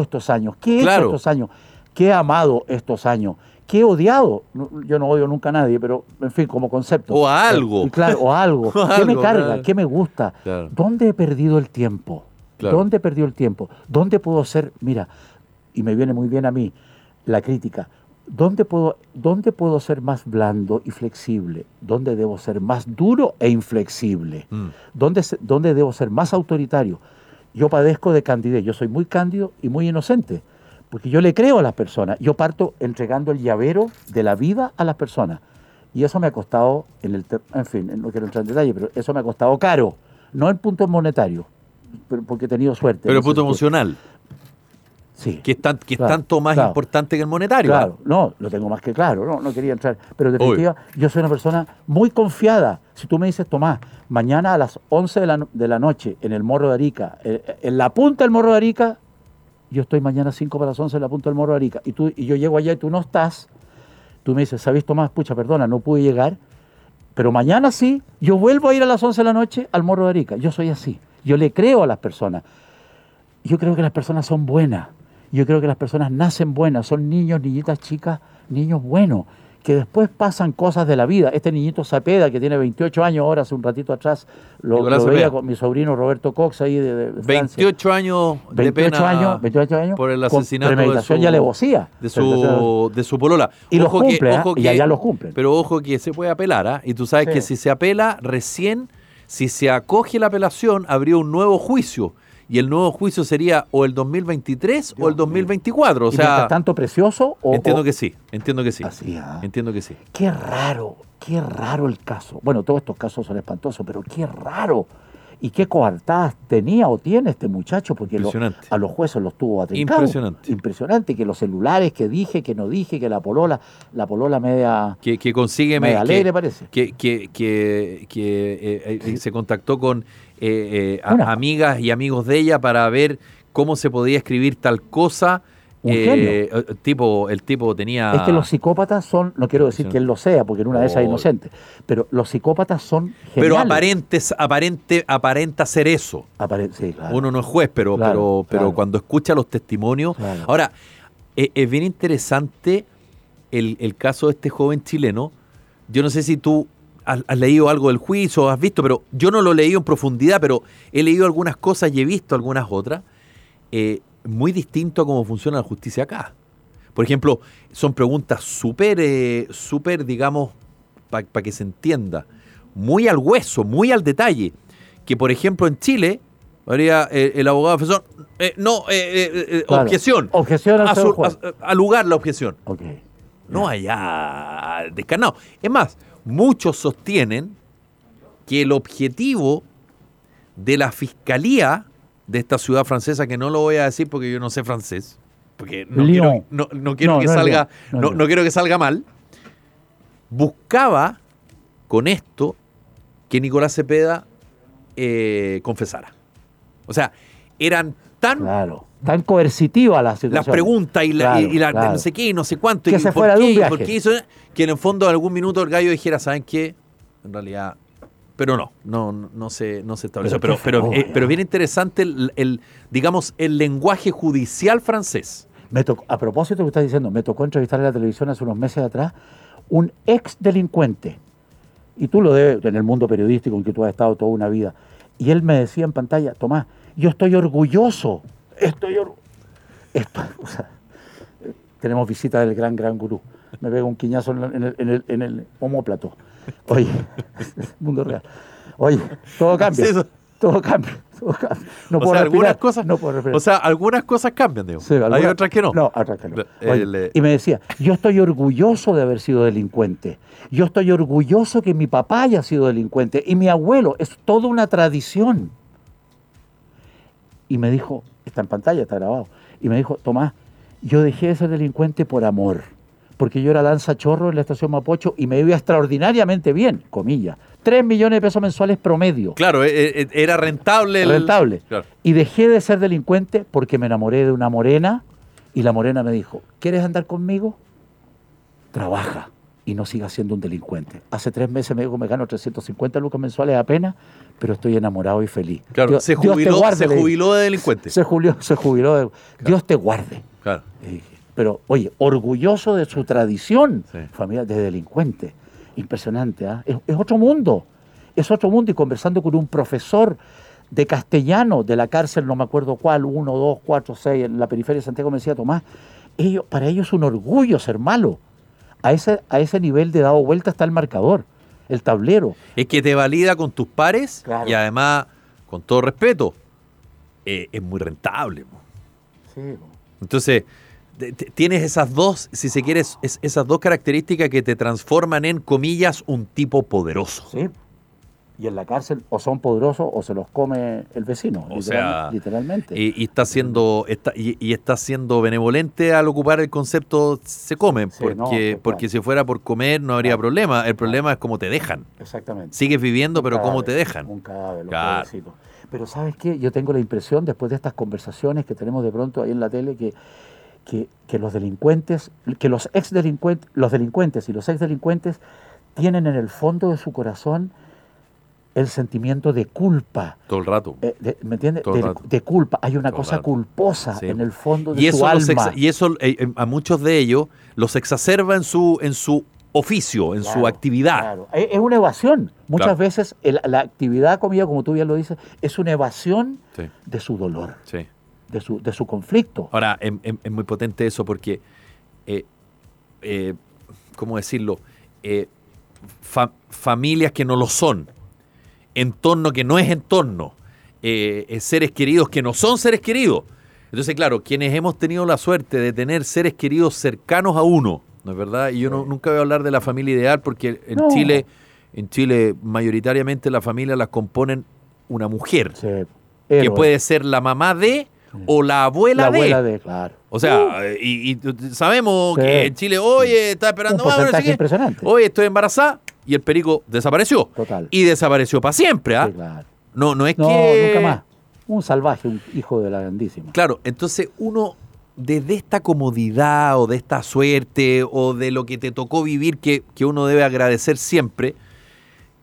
estos años? ¿Qué he hecho estos años? ¿Qué he amado estos años? ¿Qué he odiado? Yo no odio nunca a nadie, pero en fin, como concepto. O a algo. Claro, o a algo. O ¿Qué me carga? claro. ¿Qué me gusta? Claro. ¿Dónde he perdido el tiempo? ¿Dónde he perdido el tiempo? ¿Dónde puedo ser, mira, y me viene muy bien a mí la crítica, ¿dónde puedo, dónde puedo ser más blando y flexible? ¿Dónde debo ser más duro e inflexible? Mm. ¿Dónde, dónde debo ser más autoritario? Yo padezco de candidez, yo soy muy cándido y muy inocente, porque yo le creo a las personas, yo parto entregando el llavero de la vida a las personas. Y eso me ha costado, en, el en fin, no quiero entrar en detalle, pero eso me ha costado caro, no en puntos monetarios, pero porque he tenido suerte. Pero en punto sentido. Sí. que es, tan- que es Claro, tanto más claro. importante que el monetario. Claro, no, lo tengo más que claro, no, no quería entrar. Pero en definitiva, yo soy una persona muy confiada. Si tú me dices, Tomás, mañana a las 11 de la, no- de la noche en el Morro de Arica, eh, en la punta del Morro de Arica, yo estoy mañana 5 para las 11 en la punta del Morro de Arica, y, tú, y yo llego allá y tú no estás, tú me dices, ¿sabes, Tomás? Pucha, perdona, no pude llegar, pero mañana sí, yo vuelvo a ir a las 11 de la noche al Morro de Arica. Yo soy así, yo le creo a las personas. Yo creo que las personas son buenas. Yo creo que las personas nacen buenas. Son niños, niñitas chicas, niños buenos. Que después pasan cosas de la vida. Este niñito Zapeda, que tiene 28 años ahora, hace un ratito atrás, lo, lo veía con mi sobrino Roberto Cox ahí de, de- de Francia. 28 años de 28 pena años, 28 años por el con asesinato de su, y alevosía. de su, de su polola. Y los Ojo cumple, que, ojo que- allá los cumplen. Pero ojo que se puede apelar, ¿ah? Y tú sabes Sí. que si se apela, recién, si se acoge la apelación, habría un nuevo juicio. Y el nuevo juicio sería o el 2023 o el 2024. O Y sea, tanto precioso o, entiendo que sí, entiendo que sí. Así, ah. Entiendo que sí. Qué raro, qué raro el caso. Bueno, todos estos casos son espantosos, pero qué raro. Y qué coartadas tenía o tiene este muchacho, porque lo- a los jueces los tuvo atrincados. Impresionante. Impresionante, que los celulares, que dije, que no dije, que la polola, la polola media... que, que consigue Me que- alegre, parece. que, que, que, que, eh, eh, se contactó con eh, eh, a- amigas y amigos de ella para ver cómo se podía escribir tal cosa Un Eh, genio. eh, tipo, el tipo tenía. Es que los psicópatas son, no quiero decir Sí. que él lo sea, porque en una de esas es Oh. inocente, pero los psicópatas son pero aparentes, aparente, aparenta ser eso. Apare- sí, claro. Uno no es juez, pero, Claro, pero, pero claro. cuando escucha los testimonios. Ahora, eh, es bien interesante el, el caso de este joven chileno. Yo no sé si tú has, has leído algo del juicio, has visto, pero yo no lo he leído en profundidad, pero he leído algunas cosas y he visto algunas otras. eh, muy distinto a cómo funciona la justicia acá. Por ejemplo, son preguntas súper, eh, súper, digamos, para que se entienda, muy al hueso, muy al detalle. Que, por ejemplo, en Chile, habría eh, el abogado defensor, eh, no, eh, Claro. objeción. Objeción al a, señor su- juez. a- a lugar la objeción. Ok. No allá descarnado. Es más, muchos sostienen que el objetivo de la fiscalía de esta ciudad francesa, que no lo voy a decir porque yo no sé francés, porque no Lyon. quiero, no, no quiero No, que salga, no quiero que salga mal, buscaba con esto que Nicolás Cepeda eh, confesara. O sea, eran tan Claro. Tan coercitiva la situación. las preguntas y, la, Claro, y, y la- claro. no sé qué y no sé cuánto. Que y se por fuera de qué, un y por viaje. qué hizo, que en el fondo en algún minuto el gallo dijera, ¿saben qué? En realidad... Pero no, no, no, se, no se estableció. Pero Pero, pero, eh, pero bien interesante el, el, digamos, el lenguaje judicial francés. Me tocó- a propósito de lo que estás diciendo, me tocó entrevistar en la televisión hace unos meses atrás un ex delincuente. Y tú lo debes en el mundo periodístico en que tú has estado toda una vida. Y él me decía en pantalla, Tomás, yo estoy orgulloso. Estoy or- esto- o sea, tenemos visita del gran, gran gurú. Me pega un quiñazo en, el, en, el, en el homóplato. Oye, mundo real. Oye, todo cambia. Todo cambia. Todo cambia. No o puedo sea, respirar, algunas cosas, no puedo respirar. o sea, algunas cosas cambian, digo. Sí, Hay otras que no. No, otras que no. El- Oye, el, eh, y me decía, yo estoy orgulloso de haber sido delincuente. Yo estoy orgulloso que mi papá haya sido delincuente y mi abuelo. Es toda una tradición. Y me dijo, está en pantalla, está grabado. Y me dijo, Tomás, yo dejé de ser delincuente por amor. Porque yo era danza chorro en la estación Mapocho y me iba extraordinariamente bien, comillas. Tres millones de pesos mensuales promedio. Claro, eh, eh, era rentable. el- Rentable. Claro. Y dejé de ser delincuente porque me enamoré de una morena y la morena me dijo, ¿quieres andar conmigo? Trabaja y no sigas siendo un delincuente. Hace tres meses me dijo, me gano 350 lucas mensuales apenas, pero estoy enamorado y feliz. Claro, Dios- se Dios te jubiló, guarde, se jubiló de delincuente. Se jubiló, se jubiló. de- Dios te guarde. Claro. Pero, oye, orgulloso de su tradición Sí. de delincuente. Impresionante, ¿ah? es, es otro mundo. Es otro mundo. Y conversando con un profesor de castellano de la cárcel, no me acuerdo cuál, uno, dos, cuatro, seis, en la periferia de Santiago, me decía Tomás, ellos, para ellos es un orgullo ser malo. A ese, a ese nivel de dado vuelta está el marcador, el tablero. Es que te valida con tus pares Claro. y además, con todo respeto, eh, es muy rentable. po. Entonces, tienes esas dos, si se quiere, es- es- esas dos características que te transforman en, comillas, un tipo poderoso. Sí. Y en la cárcel o son poderosos o se los come el vecino, O literal- sea, literalmente. Y, y está siendo está, y, y está siendo benevolente al ocupar el concepto se comen, Sí, porque, no, total. porque si fuera por comer no habría Claro. problema. El problema es cómo te dejan. Exactamente. Sigues viviendo, pero cómo te dejan. Un cadáver, los. Pero ¿sabes qué? Yo tengo la impresión, después de estas conversaciones que tenemos de pronto ahí en la tele, que, que, que los delincuentes, que los ex delincuentes, los delincuentes y los ex delincuentes tienen en el fondo de su corazón el sentimiento de culpa. Todo el rato. eh, de- ¿Me entiendes? De, culpa. Hay una Todo cosa rato. culposa Sí. en el fondo de y su eso, alma. y eso eh, eh, a muchos de ellos los exacerba en su, en su oficio, en su actividad. claro. Es una evasión. Muchas Claro. veces el- la actividad, comida, como tú bien lo dices, es una evasión Sí, de su dolor, sí. de su, de su conflicto. Ahora, es, es- es muy potente eso porque, eh, eh, ¿cómo decirlo? Eh, fa- familias que no lo son, entorno que no es entorno, eh, seres queridos que no son seres queridos. Entonces, claro, quienes hemos tenido la suerte de tener seres queridos cercanos a uno, ¿no es verdad? Y yo no- nunca voy a hablar de la familia ideal porque en No. Chile, en Chile mayoritariamente la familia las componen una mujer, Sí, que puede ser la mamá de o la abuela, la de. abuela de, claro. O sea, eh, y, y sabemos Sí. que en Chile, oye, está Un esperando impresionante. Oye, estoy embarazada y el perico desapareció. Total. Y desapareció para siempre, ¿ah? Sí, claro. No, no es No, que. nunca más. Un salvaje, un hijo de la grandísima. Claro, entonces uno, desde esta comodidad o de esta suerte o de lo que te tocó vivir que, que uno debe agradecer siempre,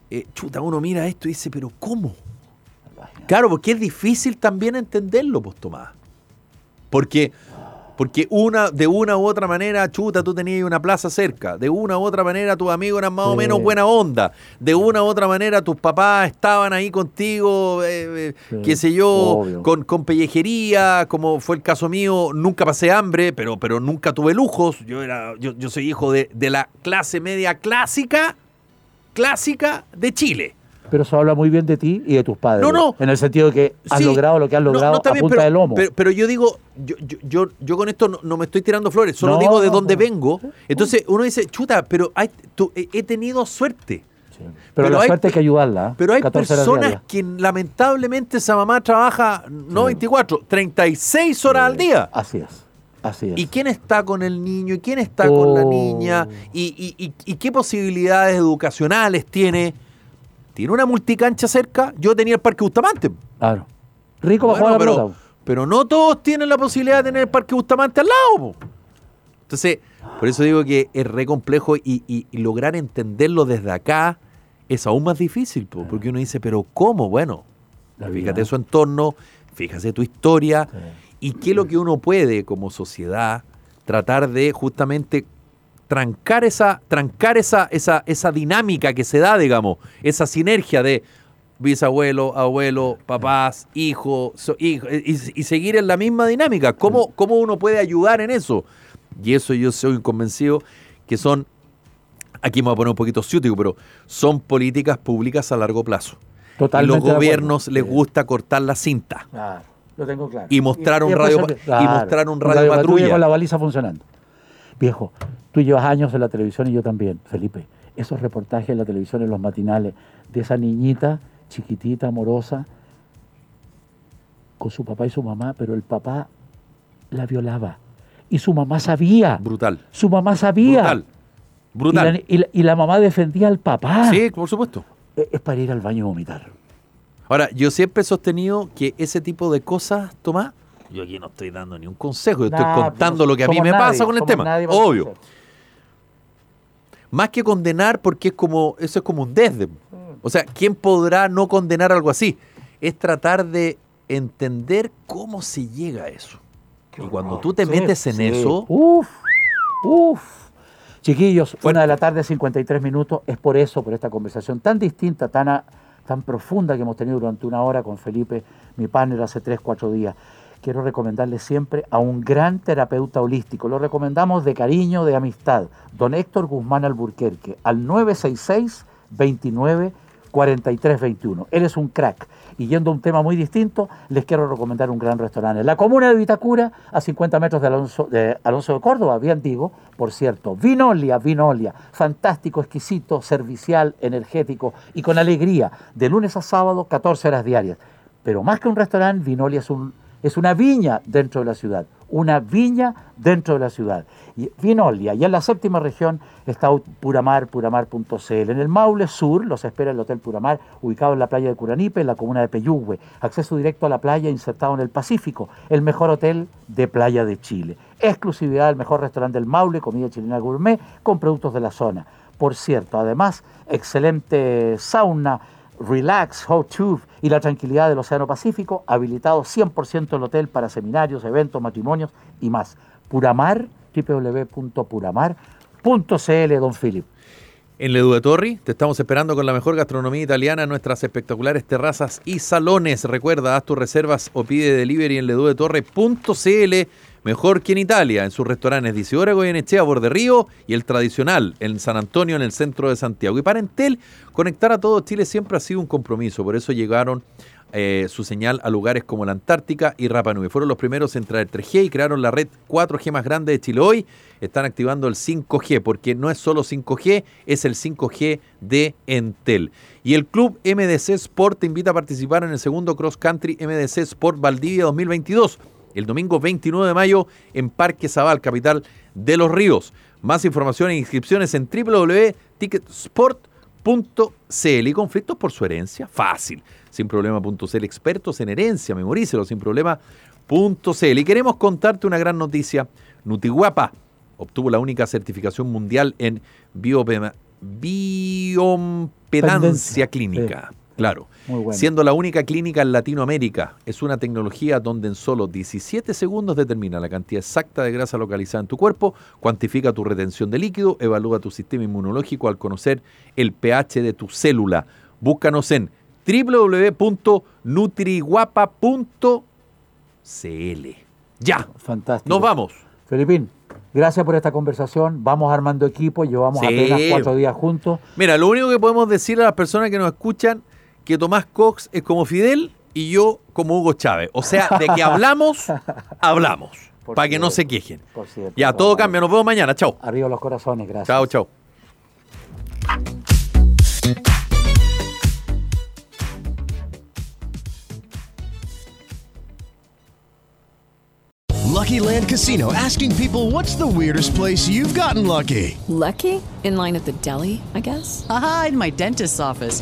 eh, chuta, uno mira esto y dice, pero ¿cómo? Claro, porque es difícil también entenderlo, pues Tomás. Porque, porque una, de una u otra manera, chuta, tú tenías una plaza cerca. De una u otra manera, tus amigos eran más o menos buena onda. De una u otra manera, tus papás estaban ahí contigo, eh, eh, qué sé yo, con, con pellejería, como fue el caso mío. Nunca pasé hambre, pero, pero nunca tuve lujos. Yo, era, yo, yo soy hijo de, de la clase media clásica, clásica de Chile. Pero eso habla muy bien de ti y de tus padres. No, no. En el sentido de que has Sí. logrado lo que has No, logrado no, está a punta pero, de lomo. Pero, pero yo digo, yo, yo, yo, yo con esto no, no me estoy tirando flores, solo No, digo de no, dónde no. vengo. Entonces uno dice, chuta, pero hay, tú- he, tenido suerte. Sí. Pero, pero la hay suerte hay que ayudarla. ¿eh? Pero hay 14 horas personas que lamentablemente esa mamá trabaja no 24, 36 horas al día. Así es. Así es. ¿Y quién está con el niño? ¿Y quién está con la Oh. niña? ¿Y, y- y- y qué posibilidades educacionales tiene? ¿Tiene una multicancha cerca? Yo tenía el Parque Bustamante. Claro. Rico para Bueno, jugar a la pero, pelota. pero no todos tienen la posibilidad de tener el Parque Bustamante al lado. po. Entonces, por eso digo que es re complejo y, y- y lograr entenderlo desde acá es aún más difícil, po, porque uno dice, pero ¿cómo? Bueno, La fíjate su entorno, fíjate tu historia Sí. y qué es lo que uno puede como sociedad tratar de justamente trancar esa, trancar esa, esa, esa dinámica que se da, digamos, esa sinergia de bisabuelo, abuelo, papás, hijo, so- hijo, y, y seguir en la misma dinámica. ¿Cómo, ¿Cómo uno puede ayudar en eso? Y eso yo soy convencido que son, aquí me voy a poner un poquito ciútico, pero son políticas públicas a largo plazo. Totalmente los gobiernos les gusta cortar la cinta. Claro, lo tengo claro. Y mostrar un radio y mostrar un radio patrulla patrulla. con la baliza funcionando. Viejo, tú llevas años en la televisión y yo también, Felipe. Esos reportajes en la televisión, en los matinales, de esa niñita chiquitita, amorosa, con su papá y su mamá, pero el papá la violaba. Y su mamá sabía. Brutal. Su mamá sabía. Brutal. Y Brutal. la, y la- y la mamá defendía al papá. Sí, por supuesto. Es es para ir al baño a vomitar. Ahora, yo siempre he sostenido que ese tipo de cosas, Tomás, yo aquí no estoy dando ni un consejo, yo estoy Nah, contando pues, lo que a mí me nadie, pasa con el tema. Obvio. Más que condenar, porque es como, eso es como un desde. Mm. O sea, ¿quién podrá no condenar algo así? Es tratar de entender cómo se llega a eso. Y cuando tú te Sí, metes en sí. eso, Uf, uf. Chiquillos, Fuerte. una de la tarde, 53 minutos. Es por eso, por esta conversación tan distinta, tan, a- tan profunda que hemos tenido durante una hora con Felipe, mi partner, hace 3, 4 días. Quiero recomendarle siempre a un gran terapeuta holístico. Lo recomendamos de cariño, de amistad. Don Héctor Guzmán Alburquerque, al 966 29 43 21. Él es un crack. Y yendo a un tema muy distinto, les quiero recomendar un gran restaurante. La comuna de Vitacura, a 50 metros Alonso de, Alonso de Córdoba, bien digo, por cierto. Vinolia, Vinolia. Fantástico, exquisito, servicial, energético y con alegría. De lunes a sábado, 14 horas diarias. Pero más que un restaurante, Vinolia es, un, es una viña dentro de la ciudad. Una viña dentro de la ciudad. Y Vinolia, y en la séptima región está Puramar, puramar.cl. En el Maule Sur los espera el Hotel Puramar, ubicado en la playa de Curanipe, en la comuna de Peyúgue. Acceso directo a la playa insertado en el Pacífico, el mejor hotel de playa de Chile. Exclusividad del mejor restaurante del Maule, comida chilena gourmet, con productos de la zona. Por cierto, además, excelente sauna, relax, hot tub y la tranquilidad del Océano Pacífico, habilitado 100% el hotel para seminarios, eventos, matrimonios y más. Puramar, www.puramar.cl, don Philip. En Ledu de Torri te estamos esperando con la mejor gastronomía italiana, nuestras espectaculares terrazas y salones. Recuerda, haz tus reservas o pide delivery en ledudetorre.cl, mejor que en Italia, en sus restaurantes Disiora, Goyenechea, Borde Río y el tradicional en San Antonio, en el centro de Santiago. Y para Entel, conectar a todo Chile siempre ha sido un compromiso, por eso llegaron eh, su señal a lugares como la Antártica y Rapa Nui. Fueron los primeros en traer 3G y crearon la red 4G más grande de Chile hoy. Están activando el 5G, porque no es solo 5G, es el 5G de Entel. Y el club MDC Sport te invita a participar en el segundo Cross Country MDC Sport Valdivia 2022, el domingo 29 de mayo en Parque Zabal, capital de Los Ríos. Más información e inscripciones en www.ticketsport.cl. ¿Y conflictos por su herencia? Fácil. Sin problema.cl. Expertos en herencia, memorícelo, sin problema Y queremos contarte una gran noticia. Nutiguapa obtuvo la única certificación mundial en biopema- biompedancia clínica. Claro. Muy bueno. Siendo la única clínica en Latinoamérica, es una tecnología donde en solo 17 segundos determina la cantidad exacta de grasa localizada en tu cuerpo, cuantifica tu retención de líquido, evalúa tu sistema inmunológico al conocer el pH de tu célula. Búscanos en www.nutriguapa.cl. Ya, Fantástico. nos vamos. Felipín, gracias por esta conversación. Vamos armando equipo, llevamos Sí. apenas cuatro días juntos. Mira, lo único que podemos decir a las personas que nos escuchan que Tomás Cox es como Fidel y yo como Hugo Chávez. O sea, de que hablamos, hablamos. Por Para que no se quejen. por cierto. Ya, todo cambia. Nos vemos mañana. Chao. Arriba los corazones, gracias. Chao, chao. Lucky Land Casino asking people what's the weirdest place you've gotten lucky? Lucky? In line at the deli, I guess? Aha, in my dentist's office.